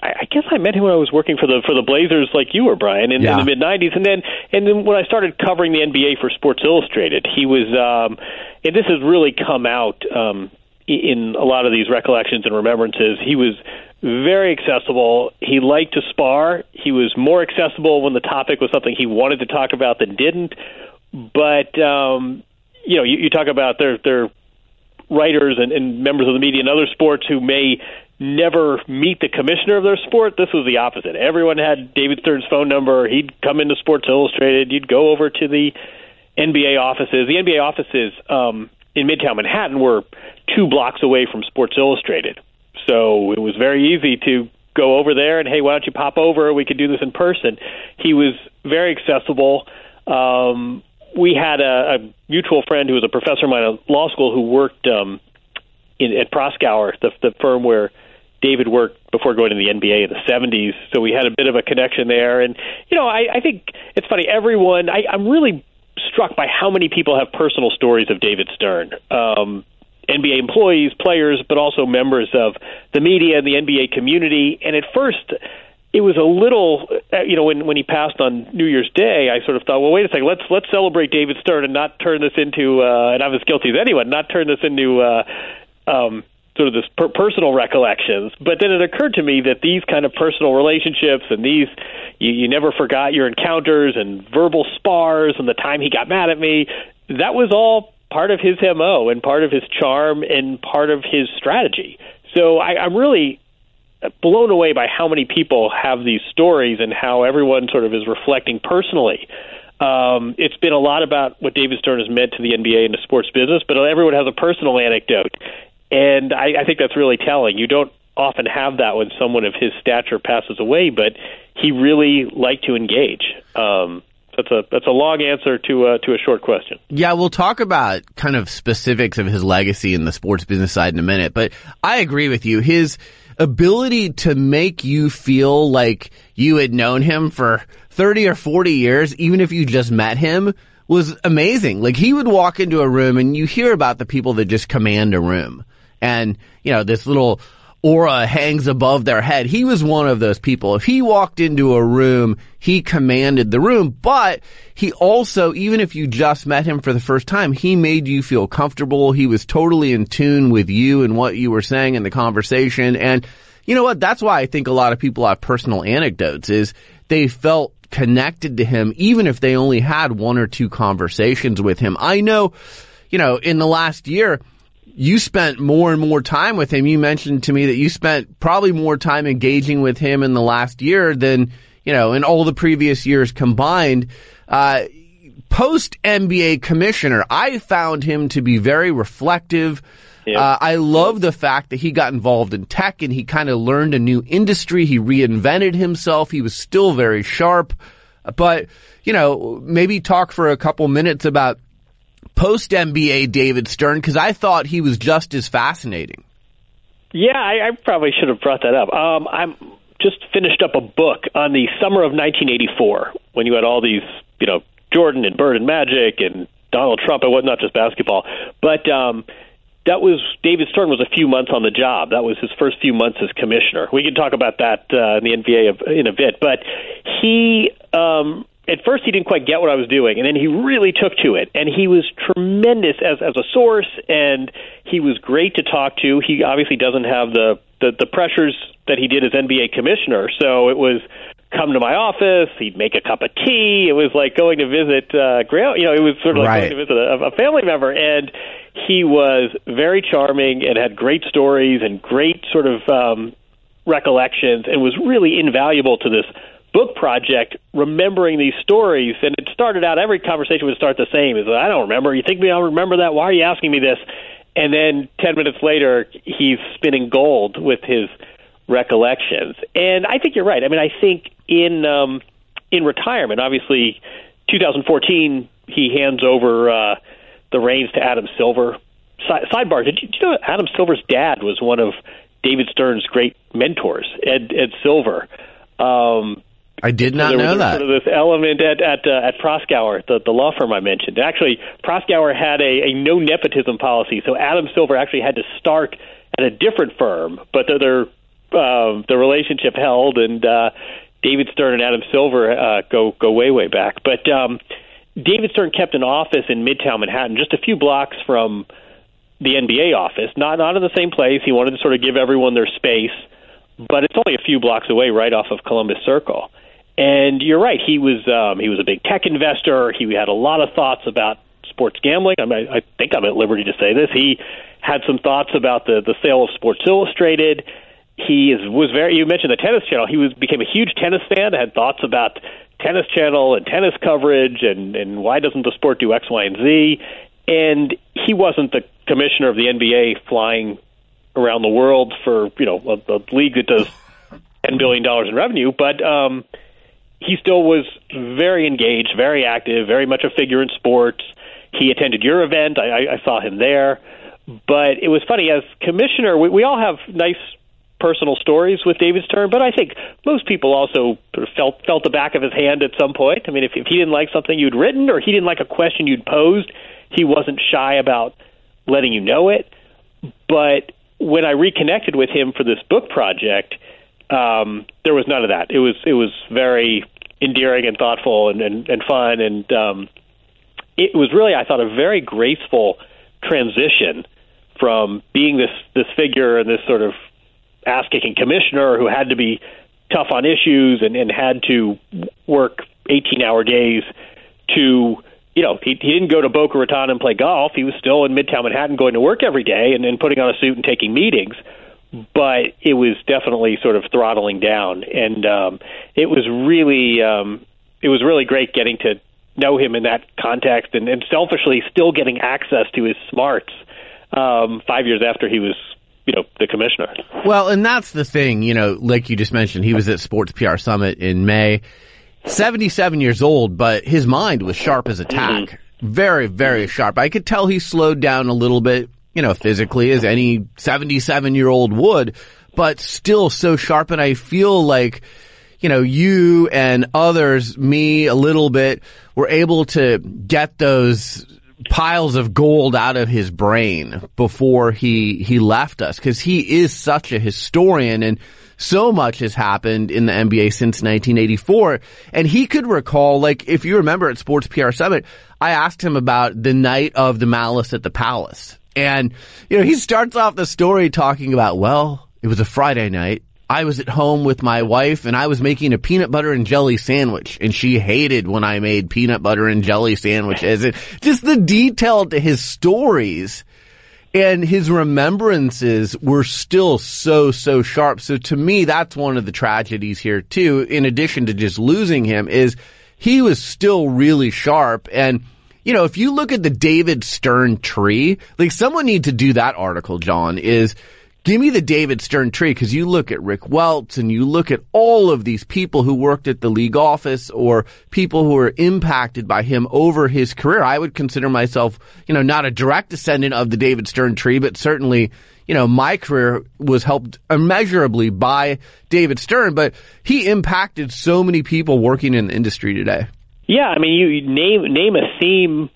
I guess I met him when I was working for the for the Blazers, like you were, Brian, in, Yeah. in the mid '90s, and then and then when I started covering the NBA for Sports Illustrated, he was, um, and this has really come out um, in a lot of these recollections and remembrances. He was very accessible. He liked to spar. He was more accessible when the topic was something he wanted to talk about than didn't. But um, you know, you, you talk about their their writers and, and members of the media in other sports who may never meet the commissioner of their sport. This was the opposite. Everyone had David Stern's phone number. He'd come into Sports Illustrated. You'd go over to the NBA offices. The NBA offices um, in Midtown Manhattan were two blocks away from Sports Illustrated, so it was very easy to go over there and hey, why don't you pop over? We could do this in person. He was very accessible. Um, we had a, a mutual friend who was a professor of mine at law school who worked um, in, at Proskauer, the, the firm where David worked before going to the NBA in the 70s. So we had a bit of a connection there. And, you know, I, I think it's funny. Everyone, I, I'm really struck by how many people have personal stories of David Stern. Um, NBA employees, players, but also members of the media and the NBA community. And at first, it was a little, uh, you know, when when he passed on New Year's Day, I sort of thought, well, wait a second, let's let's celebrate David Stern and not turn this into, uh, and I'm as guilty as anyone, not turn this into. Uh, um, sort of this per- personal recollections. But then it occurred to me that these kind of personal relationships and these, you, you never forgot your encounters and verbal spars and the time he got mad at me, that was all part of his MO and part of his charm and part of his strategy. So I, I'm really blown away by how many people have these stories and how everyone sort of is reflecting personally. Um, it's been a lot about what David Stern has meant to the NBA and the sports business, but everyone has a personal anecdote, and I, I think that's really telling. You don't often have that when someone of his stature passes away, but he really liked to engage. Um, that's a that's a long answer to uh, to a short question. Yeah, we'll talk about kind of specifics of his legacy in the sports business side in a minute, but I agree with you. His ability to make you feel like you had known him for 30 or 40 years, even if you just met him, was amazing. Like he would walk into a room and you hear about the people that just command a room. And, you know, this little aura hangs above their head. He was one of those people. If he walked into a room, he commanded the room, but he also, even if you just met him for the first time, he made you feel comfortable. He was totally in tune with you and what you were saying in the conversation. And you know what? That's why I think a lot of people have personal anecdotes is they felt connected to him, even if they only had one or two conversations with him. I know, you know, in the last year, you spent more and more time with him. You mentioned to me that you spent probably more time engaging with him in the last year than, you know, in all the previous years combined. Uh, post NBA commissioner, I found him to be very reflective. Yeah. Uh, I love the fact that he got involved in tech and he kind of learned a new industry. He reinvented himself. He was still very sharp, but you know, maybe talk for a couple minutes about post NBA David Stern because I thought he was just as fascinating. Yeah, I, I probably should have brought that up. Um, I'm just finished up a book on the summer of 1984 when you had all these, you know, Jordan and Bird and Magic and Donald Trump. It was not just basketball, but um, that was David Stern was a few months on the job. That was his first few months as commissioner. We can talk about that uh, in the NBA of, in a bit, but he. Um, at first he didn't quite get what I was doing, and then he really took to it, and he was tremendous as as a source, and he was great to talk to. He obviously doesn't have the the, the pressures that he did as NBA commissioner, so it was come to my office. He'd make a cup of tea. It was like going to visit, uh, Gra- you know, it was sort of like Right. going to visit a, a family member, and he was very charming and had great stories and great sort of um, recollections, and was really invaluable to this book project. Remembering these stories, and it started out. Every conversation would start the same: "Is I don't remember. You think me? I'll remember that? Why are you asking me this?" And then ten minutes later, he's spinning gold with his recollections. And I think you're right. I mean, I think in um, in retirement, obviously, 2014, he hands over uh, the reins to Adam Silver. Si- sidebar: Did you, did you know Adam Silver's dad was one of David Stern's great mentors, Ed Ed Silver? Um, I did not there know was that. Sort of this element at at uh, at Proskauer, the the law firm I mentioned. Actually, Proskauer had a, a no nepotism policy, so Adam Silver actually had to start at a different firm, but their their uh, the relationship held, and uh, David Stern and Adam Silver uh, go go way way back. But um, David Stern kept an office in Midtown Manhattan, just a few blocks from the NBA office, not not in the same place. He wanted to sort of give everyone their space, but it's only a few blocks away, right off of Columbus Circle. And you're right. He was um, he was a big tech investor. He had a lot of thoughts about sports gambling. I, mean, I think I'm at liberty to say this. He had some thoughts about the the sale of Sports Illustrated. He is was very. You mentioned the tennis channel. He was became a huge tennis fan. Had thoughts about tennis channel and tennis coverage and and why doesn't the sport do X, Y, and Z. And he wasn't the commissioner of the NBA flying around the world for you know a, a league that does ten billion dollars in revenue, but um, he still was very engaged, very active, very much a figure in sports. He attended your event. I, I, saw him there. But it was funny as commissioner. We, we all have nice personal stories with David Stern, but I think most people also felt felt the back of his hand at some point. I mean, if, if he didn't like something you'd written or he didn't like a question you'd posed, he wasn't shy about letting you know it. But when I reconnected with him for this book project, um, there was none of that. It was it was very endearing and thoughtful and and, and fun, and um, it was really I thought a very graceful transition from being this this figure and this sort of ass kicking commissioner who had to be tough on issues and, and had to work 18 hour days to you know he, he didn't go to Boca Raton and play golf. He was still in Midtown Manhattan going to work every day and, and putting on a suit and taking meetings but it was definitely sort of throttling down and um it was really um it was really great getting to know him in that context and, and selfishly still getting access to his smarts um five years after he was you know the commissioner Well, and that's the thing, you know, like you just mentioned, he was at Sports PR Summit in May. 77 years old, but his mind was sharp as a tack. Very, very sharp. I could tell he slowed down a little bit, you know, physically as any 77 year old would, but still so sharp. And I feel like, you know, you and others, me a little bit, were able to get those piles of gold out of his brain before he he left us. Because he is such a historian and so much has happened in the NBA since 1984 and he could recall like if you remember at Sports PR Summit I asked him about the night of the malice at the palace and you know he starts off the story talking about well it was a Friday night I was at home with my wife and I was making a peanut butter and jelly sandwich and she hated when I made peanut butter and jelly sandwiches. And just the detail to his stories and his remembrances were still so, so sharp. So to me, that's one of the tragedies here too, in addition to just losing him, is he was still really sharp. And, you know, if you look at the David Stern tree, like someone need to do that article, John, is Give me the David Stern tree because you look at Rick Welts and you look at all of these people who worked at the league office or people who were impacted by him over his career. I would consider myself, you know, not a direct descendant of the David Stern tree, but certainly, you know, my career was helped immeasurably by David Stern, but he impacted so many people working in the industry today. Yeah, I mean, you name name a theme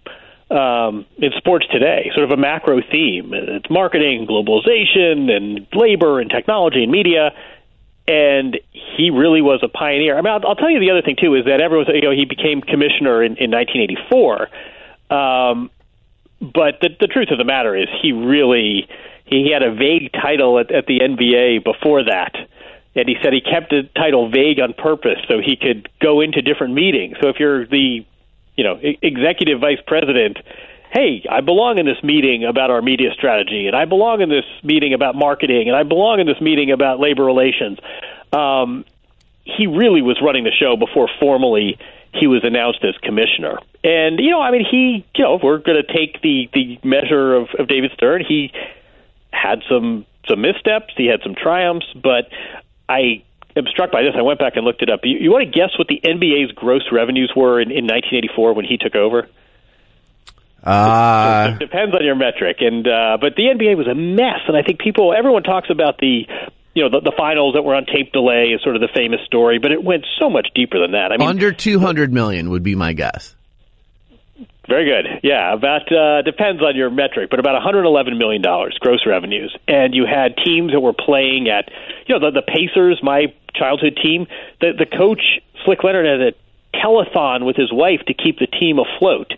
um, in sports today, sort of a macro theme. It's marketing, globalization, and labor, and technology, and media. And he really was a pioneer. I mean, I'll, I'll tell you the other thing too is that everyone, you know, he became commissioner in, in 1984. Um, but the, the truth of the matter is, he really he had a vague title at, at the NBA before that and he said he kept the title vague on purpose so he could go into different meetings. So if you're the you know, executive vice president, hey, I belong in this meeting about our media strategy, and I belong in this meeting about marketing, and I belong in this meeting about labor relations. Um, he really was running the show before formally he was announced as commissioner. And you know, I mean, he, you know, if we're going to take the the measure of, of David Stern, he had some some missteps, he had some triumphs, but I am struck by this. I went back and looked it up. You, you want to guess what the NBA's gross revenues were in, in 1984 when he took over? Uh, it depends on your metric, and uh, but the NBA was a mess, and I think people, everyone talks about the, you know, the, the finals that were on tape delay is sort of the famous story, but it went so much deeper than that. I mean, under 200 million would be my guess. Very good. Yeah, about uh, depends on your metric, but about 111 million dollars gross revenues, and you had teams that were playing at, you know, the, the Pacers, my childhood team. The the coach Slick Leonard had a telethon with his wife to keep the team afloat.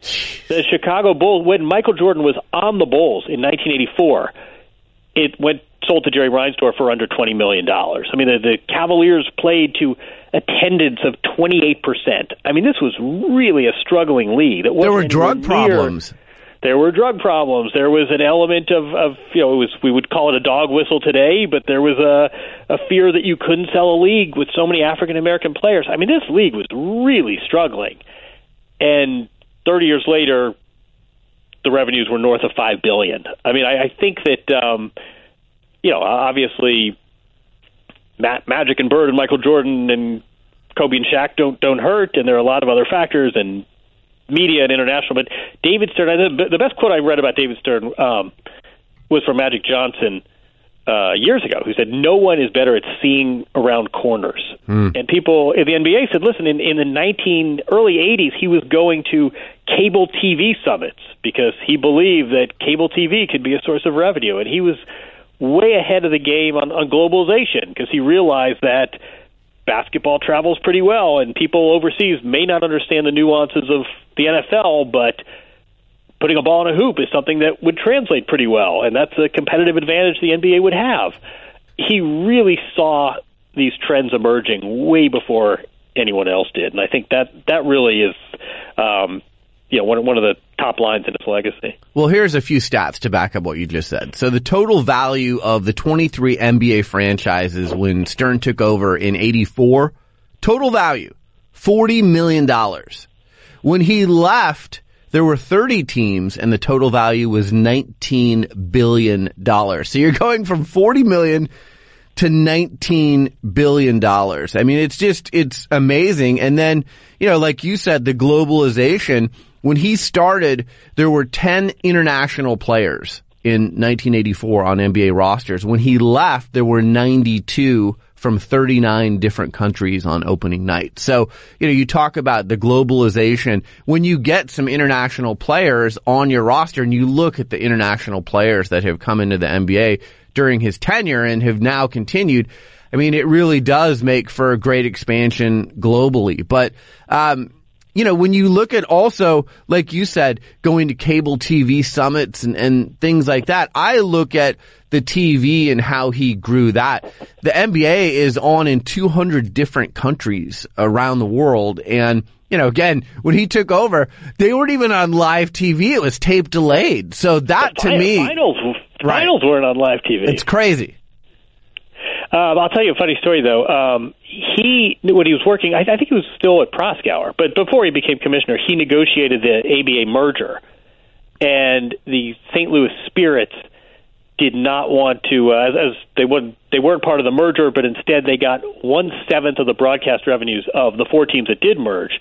The Chicago Bulls, when Michael Jordan was on the Bulls in 1984, it went sold to Jerry Reinsdorf for under 20 million dollars. I mean, the, the Cavaliers played to attendance of 28 percent. I mean, this was really a struggling league. there were drug problems. There were drug problems. There was an element of, of you know, it was we would call it a dog whistle today, but there was a a fear that you couldn't sell a league with so many African American players. I mean, this league was really struggling, and 30 years later, the revenues were north of five billion. I mean, I, I think that um, you know, obviously, Matt, Magic and Bird and Michael Jordan and Kobe and Shaq don't don't hurt, and there are a lot of other factors and media and international. But David Stern, the best quote I read about David Stern um, was from Magic Johnson uh, years ago, who said, "No one is better at seeing around corners." Mm. And people in the NBA said, "Listen, in, in the 19 early 80s, he was going to cable TV summits because he believed that cable TV could be a source of revenue, and he was." Way ahead of the game on, on globalization because he realized that basketball travels pretty well, and people overseas may not understand the nuances of the NFL, but putting a ball in a hoop is something that would translate pretty well, and that's a competitive advantage the NBA would have. He really saw these trends emerging way before anyone else did, and I think that that really is, um, you know, one one of the top lines in his legacy. Well, here's a few stats to back up what you just said. So the total value of the 23 NBA franchises when Stern took over in 84, total value, $40 million. When he left, there were 30 teams and the total value was $19 billion. So you're going from 40 million to 19 billion dollars. I mean, it's just, it's amazing. And then, you know, like you said, the globalization, when he started, there were 10 international players in 1984 on NBA rosters. When he left, there were 92 from 39 different countries on opening night. So, you know, you talk about the globalization. When you get some international players on your roster and you look at the international players that have come into the NBA during his tenure and have now continued, I mean, it really does make for a great expansion globally. But, um, you know, when you look at also, like you said, going to cable TV summits and, and things like that, I look at the TV and how he grew that. The NBA is on in 200 different countries around the world. And, you know, again, when he took over, they weren't even on live TV. It was tape delayed. So that to Fin- me. Finals, finals weren't on live TV. It's crazy. Um, I'll tell you a funny story though. Um, he when he was working, I, I think he was still at Proskauer, but before he became commissioner, he negotiated the ABA merger, and the St. Louis Spirits did not want to, uh, as, as they would, they weren't part of the merger, but instead they got one seventh of the broadcast revenues of the four teams that did merge.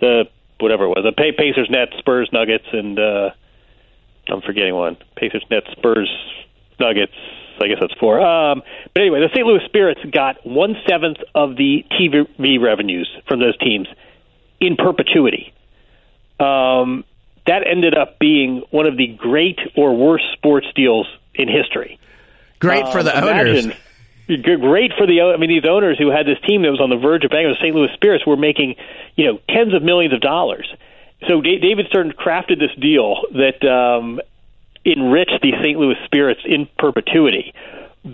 The whatever it was, the Pacers, Nets, Spurs, Nuggets, and uh, I'm forgetting one. Pacers, Nets, Spurs, Nuggets. I guess that's four. Um, but anyway, the St. Louis Spirits got one seventh of the TV revenues from those teams in perpetuity. Um, that ended up being one of the great or worst sports deals in history. Great for the Um, owners. imagine- Great for the. I mean, these owners who had this team that was on the verge of bankruptcy, the St. Louis Spirits, were making, you know, tens of millions of dollars. So David Stern crafted this deal that um, enriched the St. Louis Spirits in perpetuity.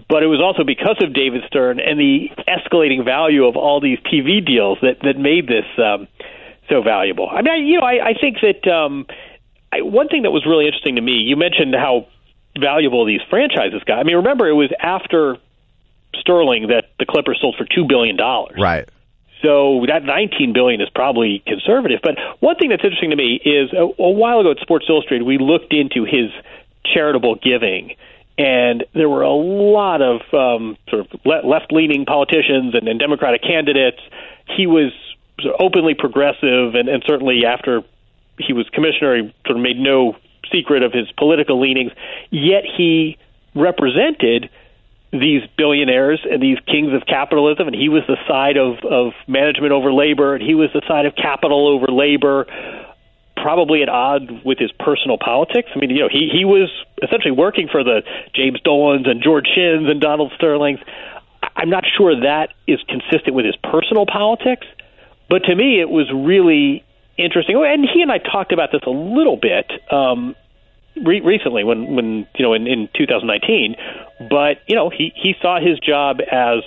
But it was also because of David Stern and the escalating value of all these TV deals that that made this um, so valuable. I mean, I, you know, I, I think that um, I, one thing that was really interesting to me. You mentioned how valuable these franchises got. I mean, remember it was after Sterling that the Clippers sold for two billion dollars. Right. So that 19 billion is probably conservative. But one thing that's interesting to me is a, a while ago at Sports Illustrated, we looked into his charitable giving, and there were a lot of um, sort of le- left-leaning politicians and, and Democratic candidates. He was openly progressive, and, and certainly after he was commissioner, he sort of made no secret of his political leanings. Yet he represented these billionaires and these kings of capitalism, and he was the side of, of management over labor, and he was the side of capital over labor, probably at odds with his personal politics. I mean, you know, he, he was essentially working for the James Dolans and George Shinns and Donald Sterlings. I'm not sure that is consistent with his personal politics, but to me, it was really interesting. Oh, And he and I talked about this a little bit um, re- recently when when you know in, in 2019 but you know he he saw his job as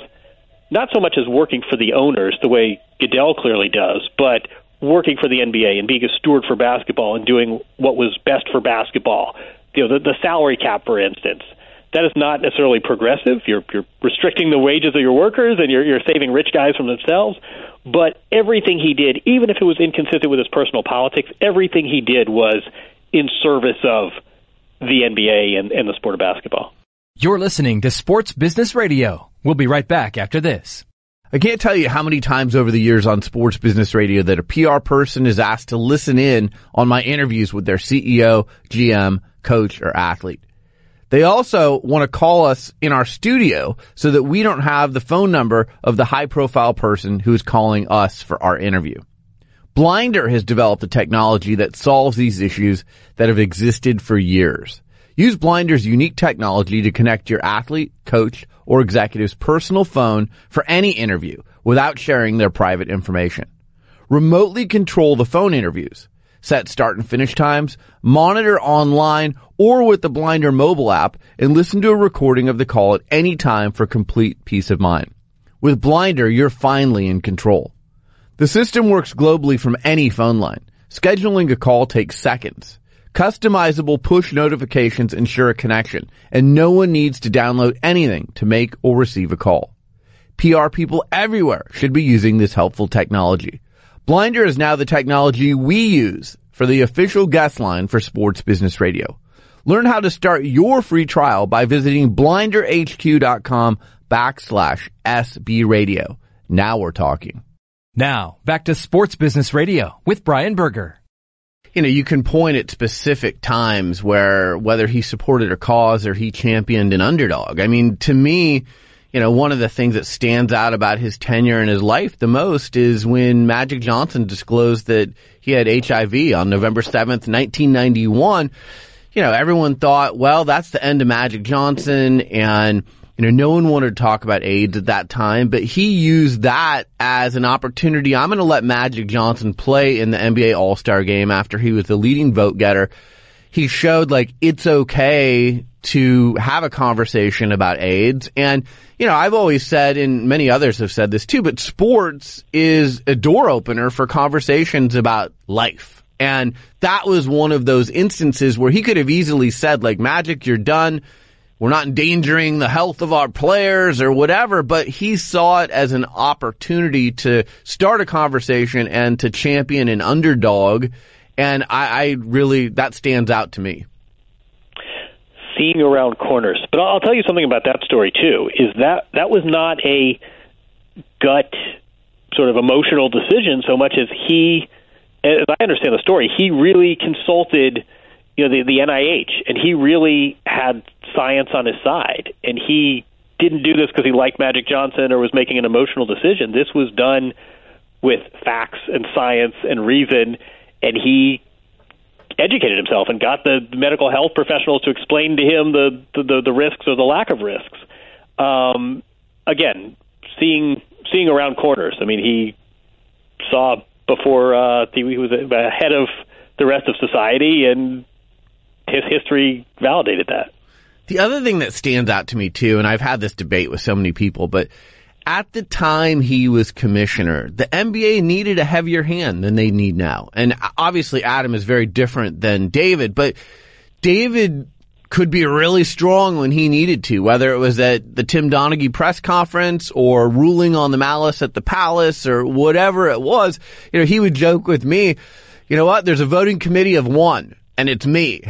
not so much as working for the owners the way Goodell clearly does but working for the NBA and being a steward for basketball and doing what was best for basketball you know the, the salary cap for instance that is not necessarily progressive you're you're restricting the wages of your workers and you're you're saving rich guys from themselves but everything he did even if it was inconsistent with his personal politics everything he did was in service of the NBA and, and the sport of basketball. You're listening to Sports Business Radio. We'll be right back after this. I can't tell you how many times over the years on sports business radio that a PR person is asked to listen in on my interviews with their CEO, GM, coach, or athlete. They also want to call us in our studio so that we don't have the phone number of the high profile person who is calling us for our interview. Blinder has developed a technology that solves these issues that have existed for years. Use Blinder's unique technology to connect your athlete, coach, or executive's personal phone for any interview without sharing their private information. Remotely control the phone interviews. Set start and finish times, monitor online or with the Blinder mobile app, and listen to a recording of the call at any time for complete peace of mind. With Blinder, you're finally in control. The system works globally from any phone line. Scheduling a call takes seconds. Customizable push notifications ensure a connection, and no one needs to download anything to make or receive a call. PR people everywhere should be using this helpful technology. Blinder is now the technology we use for the official guest line for Sports Business Radio. Learn how to start your free trial by visiting blinderhq.com backslash SB radio. Now we're talking. Now, back to Sports Business Radio with Brian Berger. You know, you can point at specific times where whether he supported a cause or he championed an underdog. I mean, to me, you know, one of the things that stands out about his tenure in his life the most is when Magic Johnson disclosed that he had HIV on November 7th, 1991. You know, everyone thought, well, that's the end of Magic Johnson and you know, no one wanted to talk about AIDS at that time, but he used that as an opportunity. I'm going to let Magic Johnson play in the NBA All-Star game after he was the leading vote getter. He showed like it's okay to have a conversation about AIDS. And, you know, I've always said, and many others have said this too, but sports is a door opener for conversations about life. And that was one of those instances where he could have easily said, like, Magic, you're done we're not endangering the health of our players or whatever, but he saw it as an opportunity to start a conversation and to champion an underdog. And I, I really, that stands out to me. Seeing around corners. But I'll tell you something about that story too, is that that was not a gut sort of emotional decision so much as he, as I understand the story, he really consulted you know the the NIH, and he really had science on his side, and he didn't do this because he liked Magic Johnson or was making an emotional decision. This was done with facts and science and reason, and he educated himself and got the medical health professionals to explain to him the the, the risks or the lack of risks. Um, again, seeing seeing around corners. I mean, he saw before uh, he was ahead of the rest of society, and his history validated that. The other thing that stands out to me too, and I've had this debate with so many people, but at the time he was commissioner, the NBA needed a heavier hand than they need now. And obviously Adam is very different than David, but David could be really strong when he needed to, whether it was at the Tim Donaghy press conference or ruling on the malice at the palace or whatever it was. You know, he would joke with me, you know what? There's a voting committee of one and it's me.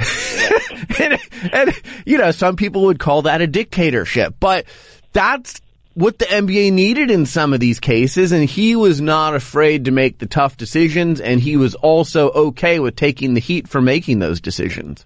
and, and, you know, some people would call that a dictatorship, but that's what the NBA needed in some of these cases. And he was not afraid to make the tough decisions. And he was also okay with taking the heat for making those decisions.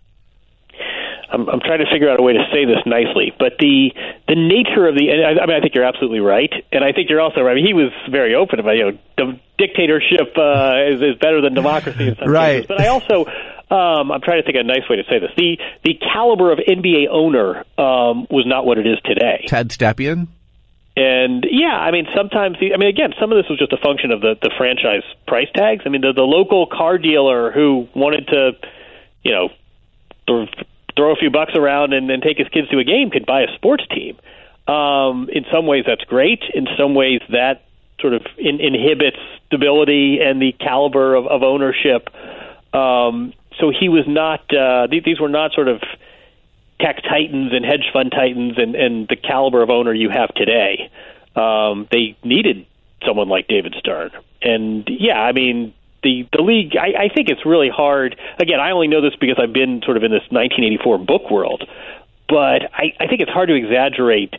I'm, I'm trying to figure out a way to say this nicely, but the the nature of the I, I mean I think you're absolutely right, and I think you're also right. I mean, he was very open about you know dictatorship uh, is, is better than democracy in some right. cases, but I also um, I'm trying to think of a nice way to say this. The the caliber of NBA owner um, was not what it is today. Ted Stepien. And yeah, I mean, sometimes, the, I mean, again, some of this was just a function of the, the franchise price tags. I mean, the, the local car dealer who wanted to, you know, th- throw a few bucks around and, then take his kids to a game could buy a sports team. Um, in some ways, that's great. In some ways, that sort of in, inhibits stability and the caliber of, of ownership. Um, so he was not; uh, these, these were not sort of tech titans and hedge fund titans and, and the caliber of owner you have today. Um, they needed someone like David Stern, and yeah, I mean the the league. I, I think it's really hard. Again, I only know this because I've been sort of in this 1984 book world, but I, I think it's hard to exaggerate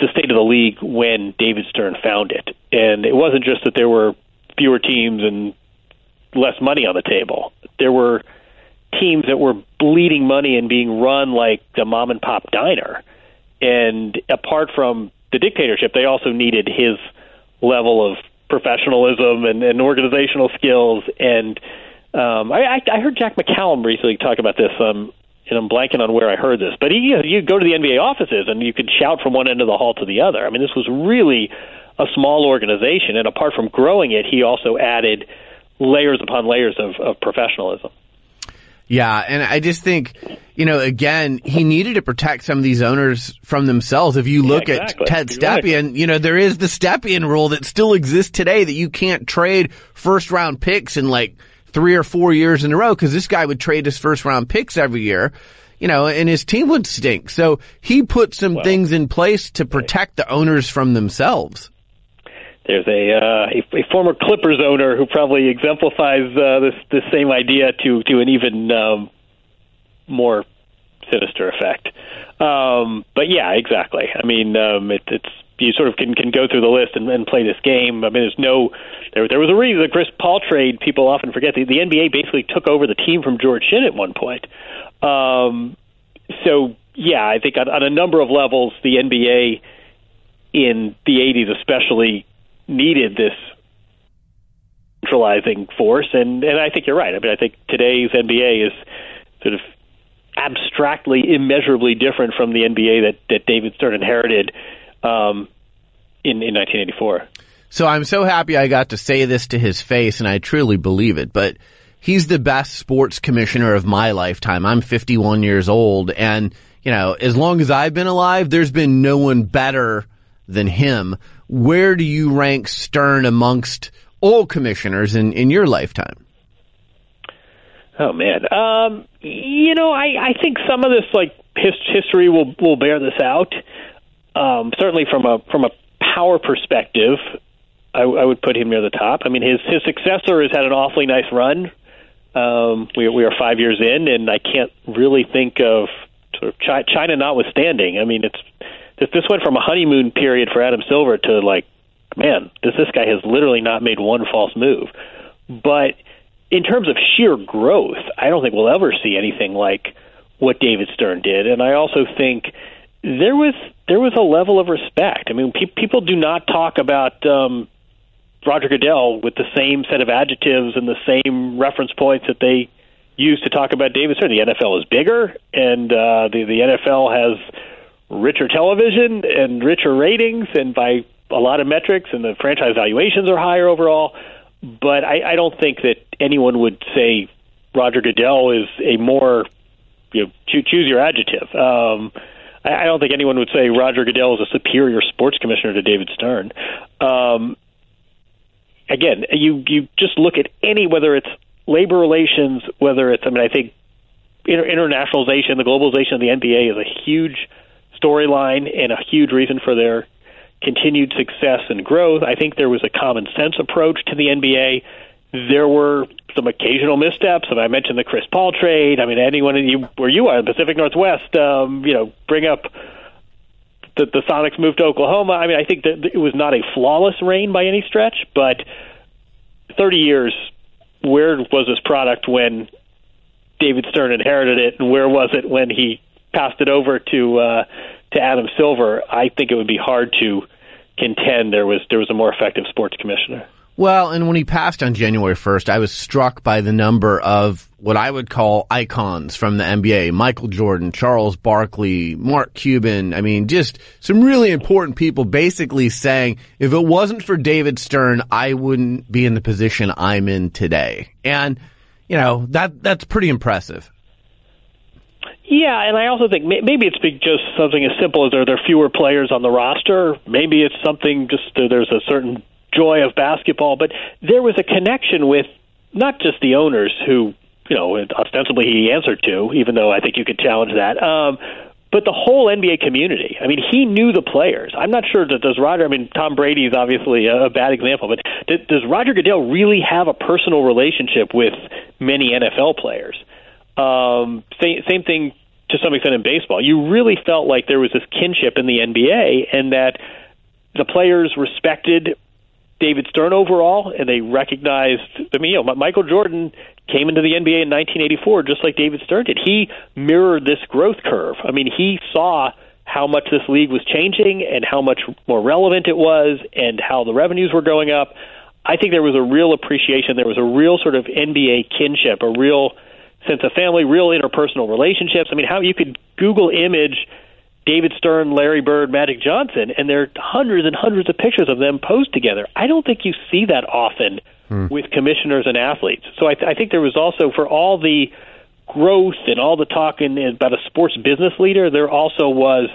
the state of the league when David Stern found it, and it wasn't just that there were fewer teams and less money on the table. There were teams that were bleeding money and being run like a mom and pop diner. And apart from the dictatorship, they also needed his level of professionalism and, and organizational skills. And um, I, I heard Jack McCallum recently talk about this. Um, and I'm blanking on where I heard this, but he, you go to the NBA offices and you could shout from one end of the hall to the other. I mean, this was really a small organization, and apart from growing it, he also added layers upon layers of, of professionalism. Yeah, and I just think, you know, again, he needed to protect some of these owners from themselves. If you look yeah, exactly. at Ted exactly. Stepien, you know, there is the Stepien rule that still exists today that you can't trade first round picks in like three or four years in a row because this guy would trade his first round picks every year, you know, and his team would stink. So he put some well, things in place to protect the owners from themselves there's a, uh, a a former Clippers owner who probably exemplifies uh, this this same idea to to an even um, more sinister effect. Um, but yeah, exactly. I mean, um, it, it's you sort of can can go through the list and, and play this game. I mean, there's no there there was a reason the Chris Paul trade. People often forget the, the NBA basically took over the team from George Shinn at one point. Um, so yeah, I think on, on a number of levels, the NBA in the 80s especially needed this centralizing force, and and I think you're right. I mean, I think today's NBA is sort of abstractly, immeasurably different from the NBA that that David Stern inherited um, in in 1984. So I'm so happy I got to say this to his face, and I truly believe it. But he's the best sports commissioner of my lifetime. I'm 51 years old, and you know, as long as I've been alive, there's been no one better than him where do you rank Stern amongst all commissioners in, in your lifetime? Oh man, um, you know, I I think some of this like his, history will will bear this out. Um, certainly, from a from a power perspective, I, I would put him near the top. I mean, his his successor has had an awfully nice run. Um, we we are five years in, and I can't really think of sort of China, China notwithstanding. I mean, it's this this went from a honeymoon period for Adam Silver to like, man, this this guy has literally not made one false move. But in terms of sheer growth, I don't think we'll ever see anything like what David Stern did. And I also think there was there was a level of respect. I mean, pe- people do not talk about um, Roger Goodell with the same set of adjectives and the same reference points that they use to talk about David Stern. The NFL is bigger, and uh, the the NFL has richer television and richer ratings, and by a lot of metrics, and the franchise valuations are higher overall. But I, I don't think that anyone would say Roger Goodell is a more you know choose, your adjective. Um, I, I don't think anyone would say Roger Goodell is a superior sports commissioner to David Stern. Um, again, you you just look at any whether it's labor relations, whether it's I mean I think inter- internationalization, the globalization of the NBA is a huge storyline and a huge reason for their continued success and growth. I think there was a common sense approach to the NBA. There were some occasional missteps, and I mentioned the Chris Paul trade. I mean, anyone in you where you are, in the Pacific Northwest, um, you know, bring up the, the Sonics moved to Oklahoma. I mean, I think that it was not a flawless reign by any stretch, but 30 years, where was this product when David Stern inherited it, and where was it when he passed it over to uh, to Adam Silver? I think it would be hard to contend there was there was a more effective sports commissioner. Well, and when he passed on January 1st, I was struck by the number of what I would call icons from the NBA. Michael Jordan, Charles Barkley, Mark Cuban. I mean, just some really important people basically saying, if it wasn't for David Stern, I wouldn't be in the position I'm in today. And, you know, that, that's pretty impressive. Yeah, and I also think maybe it's just something as simple as are there fewer players on the roster. Maybe it's something just there's a certain joy of basketball, but there was a connection with not just the owners who, you know, ostensibly he answered to, even though I think you could challenge that. Um, but the whole NBA community. I mean, he knew the players. I'm not sure that does Roger. I mean, Tom Brady is obviously a bad example, but does Roger Goodell really have a personal relationship with many NFL players? Um, same, same thing to some extent in baseball. You really felt like there was this kinship in the NBA, and that the players respected David Stern overall, and they recognized. I mean, you know, Michael Jordan came into the NBA in 1984 just like David Stern did. He mirrored this growth curve. I mean, he saw how much this league was changing and how much more relevant it was, and how the revenues were going up. I think there was a real appreciation. There was a real sort of NBA kinship, a real sense of family, real interpersonal relationships. I mean, how you could Google image David Stern, Larry Bird, Magic Johnson, and there are hundreds and hundreds of pictures of them posed together. I don't think you see that often hmm. with commissioners and athletes. So I, th- I think there was also for all the growth and all the talk in, about a sports business leader, there also was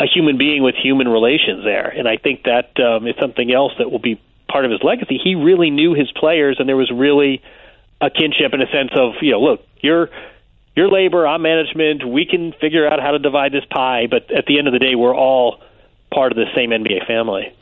a human being with human relations there, and I think that um, is something else that will be part of his legacy. He really knew his players, and there was really a kinship in a sense of you know, look, you're your labor, I'm management. We can figure out how to divide this pie, but at the end of the day, we're all part of the same NBA family.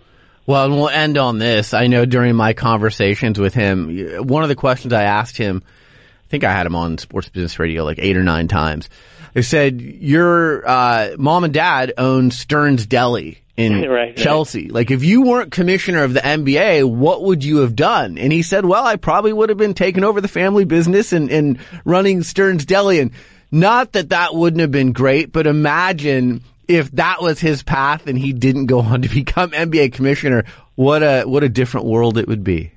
Well, and we'll end on this. I know during my conversations with him, one of the questions I asked him, I think I had him on Sports Business Radio like eight or nine times. I said, "Your uh, mom and dad own Stern's Deli in right, Chelsea. Right. Like, if you weren't commissioner of the NBA, what would you have done? And he said, well, I probably would have been taking over the family business and, and running Stern's Deli. And not that that wouldn't have been great, but imagine if that was his path and he didn't go on to become NBA commissioner, what a, what a different world it would be.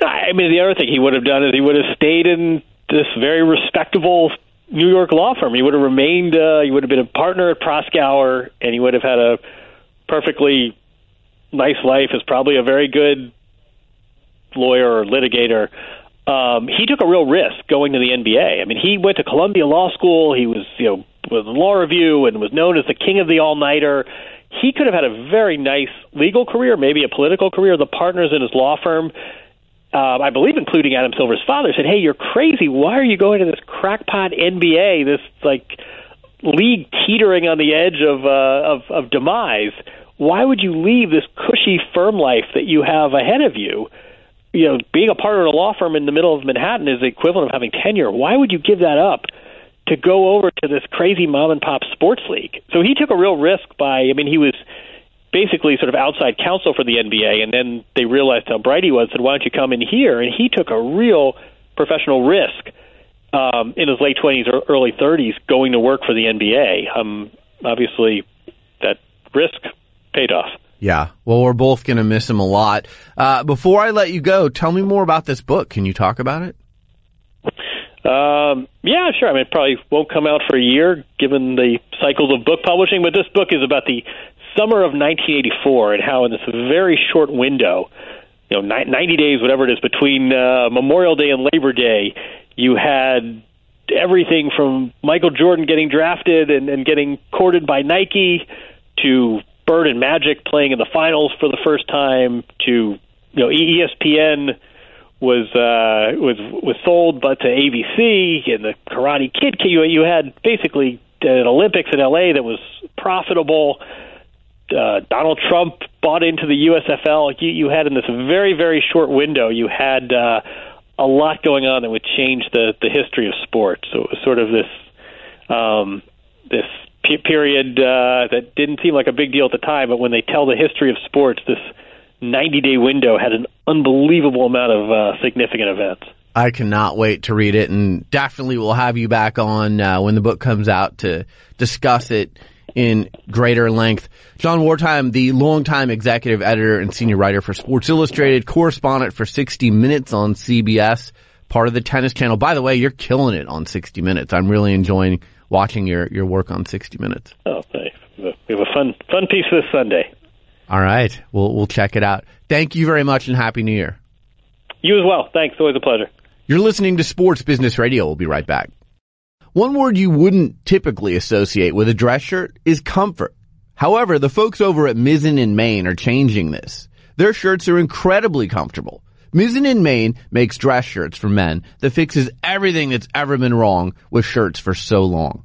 I mean, the other thing he would have done is he would have stayed in this very respectable New York law firm. He would have remained, uh, he would have been a partner at Proskauer, and he would have had a perfectly nice life, is probably a very good lawyer or litigator. Um, he took a real risk going to the NBA. I mean, he went to Columbia Law School. He was, you know, with the law review and was known as the king of the all nighter. He could have had a very nice legal career, maybe a political career. The partners in his law firm, uh, I believe, including Adam Silver's father, said, "Hey, you're crazy. Why are you going to this crackpot NBA? This like league teetering on the edge of, uh, of of demise, why would you leave this cushy firm life that you have ahead of you? You know, being a partner in a law firm in the middle of Manhattan is the equivalent of having tenure. Why would you give that up to go over to this crazy mom and pop sports league? So he took a real risk by. I mean, he was basically sort of outside counsel for the NBA, and then they realized how bright he was. Said, "Why don't you come in here?" And he took a real professional risk um, in his late twenties or early thirties going to work for the NBA. Um, obviously, that risk paid off. Yeah. Well, we're both going to miss him a lot. Uh, before I let you go, tell me more about this book. Can you talk about it? Um, yeah, sure. I mean, it probably won't come out for a year given the cycles of book publishing, but this book is about the summer of 1984 and how in this very short window, you know, 90 days, whatever it is, between uh, Memorial Day and Labor Day, you had everything from Michael Jordan getting drafted and, and getting courted by Nike to Bird and Magic playing in the finals for the first time to you know ESPN was uh, was was sold but to ABC and the Karate Kid you you had basically an Olympics in LA that was profitable uh, Donald Trump bought into the USFL. You, you had in this very very short window, you had uh, a lot going on that would change the the history of sports. So it was sort of this um, this period uh, that didn't seem like a big deal at the time, but when they tell the history of sports, this 90 day window had an unbelievable amount of uh, significant events. I cannot wait to read it, and definitely we'll have you back on uh, when the book comes out to discuss it in greater length. Jon Wertheim, the longtime executive editor and senior writer for Sports Illustrated, correspondent for 60 Minutes on CBS, part of the Tennis Channel. By the way, you're killing it on 60 Minutes. I'm really enjoying watching your, your work on 60 Minutes. Oh, thanks. We have a fun fun piece this Sunday. All right, we'll we'll check it out. Thank you very much, and happy New Year. You as well. Thanks. Always a pleasure. You're listening to Sports Business Radio. We'll be right back. One word you wouldn't typically associate with a dress shirt is comfort. However, the folks over at Mizzen and Main are changing this. Their shirts are incredibly comfortable. Mizzen and Main makes dress shirts for men that fixes everything that's ever been wrong with shirts for so long.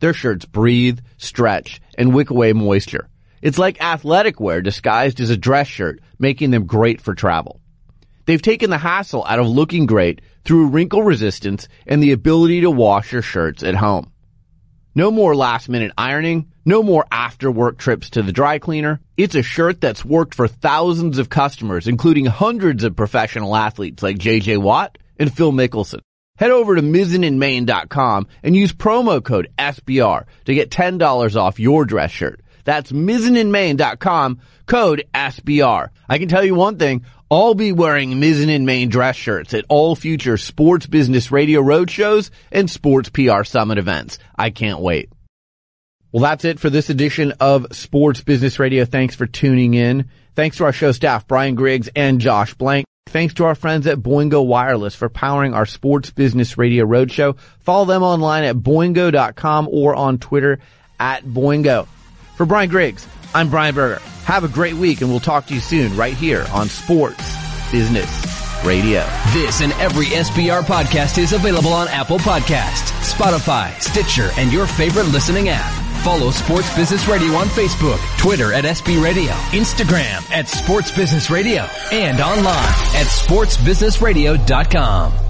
Their shirts breathe, stretch, and wick away moisture. It's like athletic wear disguised as a dress shirt, making them great for travel. They've taken the hassle out of looking great through wrinkle resistance and the ability to wash your shirts at home. No more last minute ironing, no more after work trips to the dry cleaner. It's a shirt that's worked for thousands of customers, including hundreds of professional athletes like JJ Watt and Phil Mickelson. Head over to mizzenandmain.com and use promo code SBR to get $10 off your dress shirt. That's mizzenandmain.com, code SBR. I can tell you one thing, I'll be wearing Mizzen and Main dress shirts at all future Sports Business Radio roadshows and Sports PR Summit events. I can't wait. Well, that's it for this edition of Sports Business Radio. Thanks for tuning in. Thanks to our show staff, Brian Griggs and Josh Blank. Thanks to our friends at Boingo Wireless for powering our Sports Business Radio Roadshow. Follow them online at boingo.com or on Twitter at Boingo. For Brian Griggs, I'm Brian Berger. Have a great week and we'll talk to you soon right here on Sports Business Radio. This and every SBR podcast is available on Apple Podcasts, Spotify, Stitcher, and your favorite listening app. Follow Sports Business Radio on Facebook, Twitter at SB Radio, Instagram at Sports Business Radio, and online at sportsbusinessradio.com.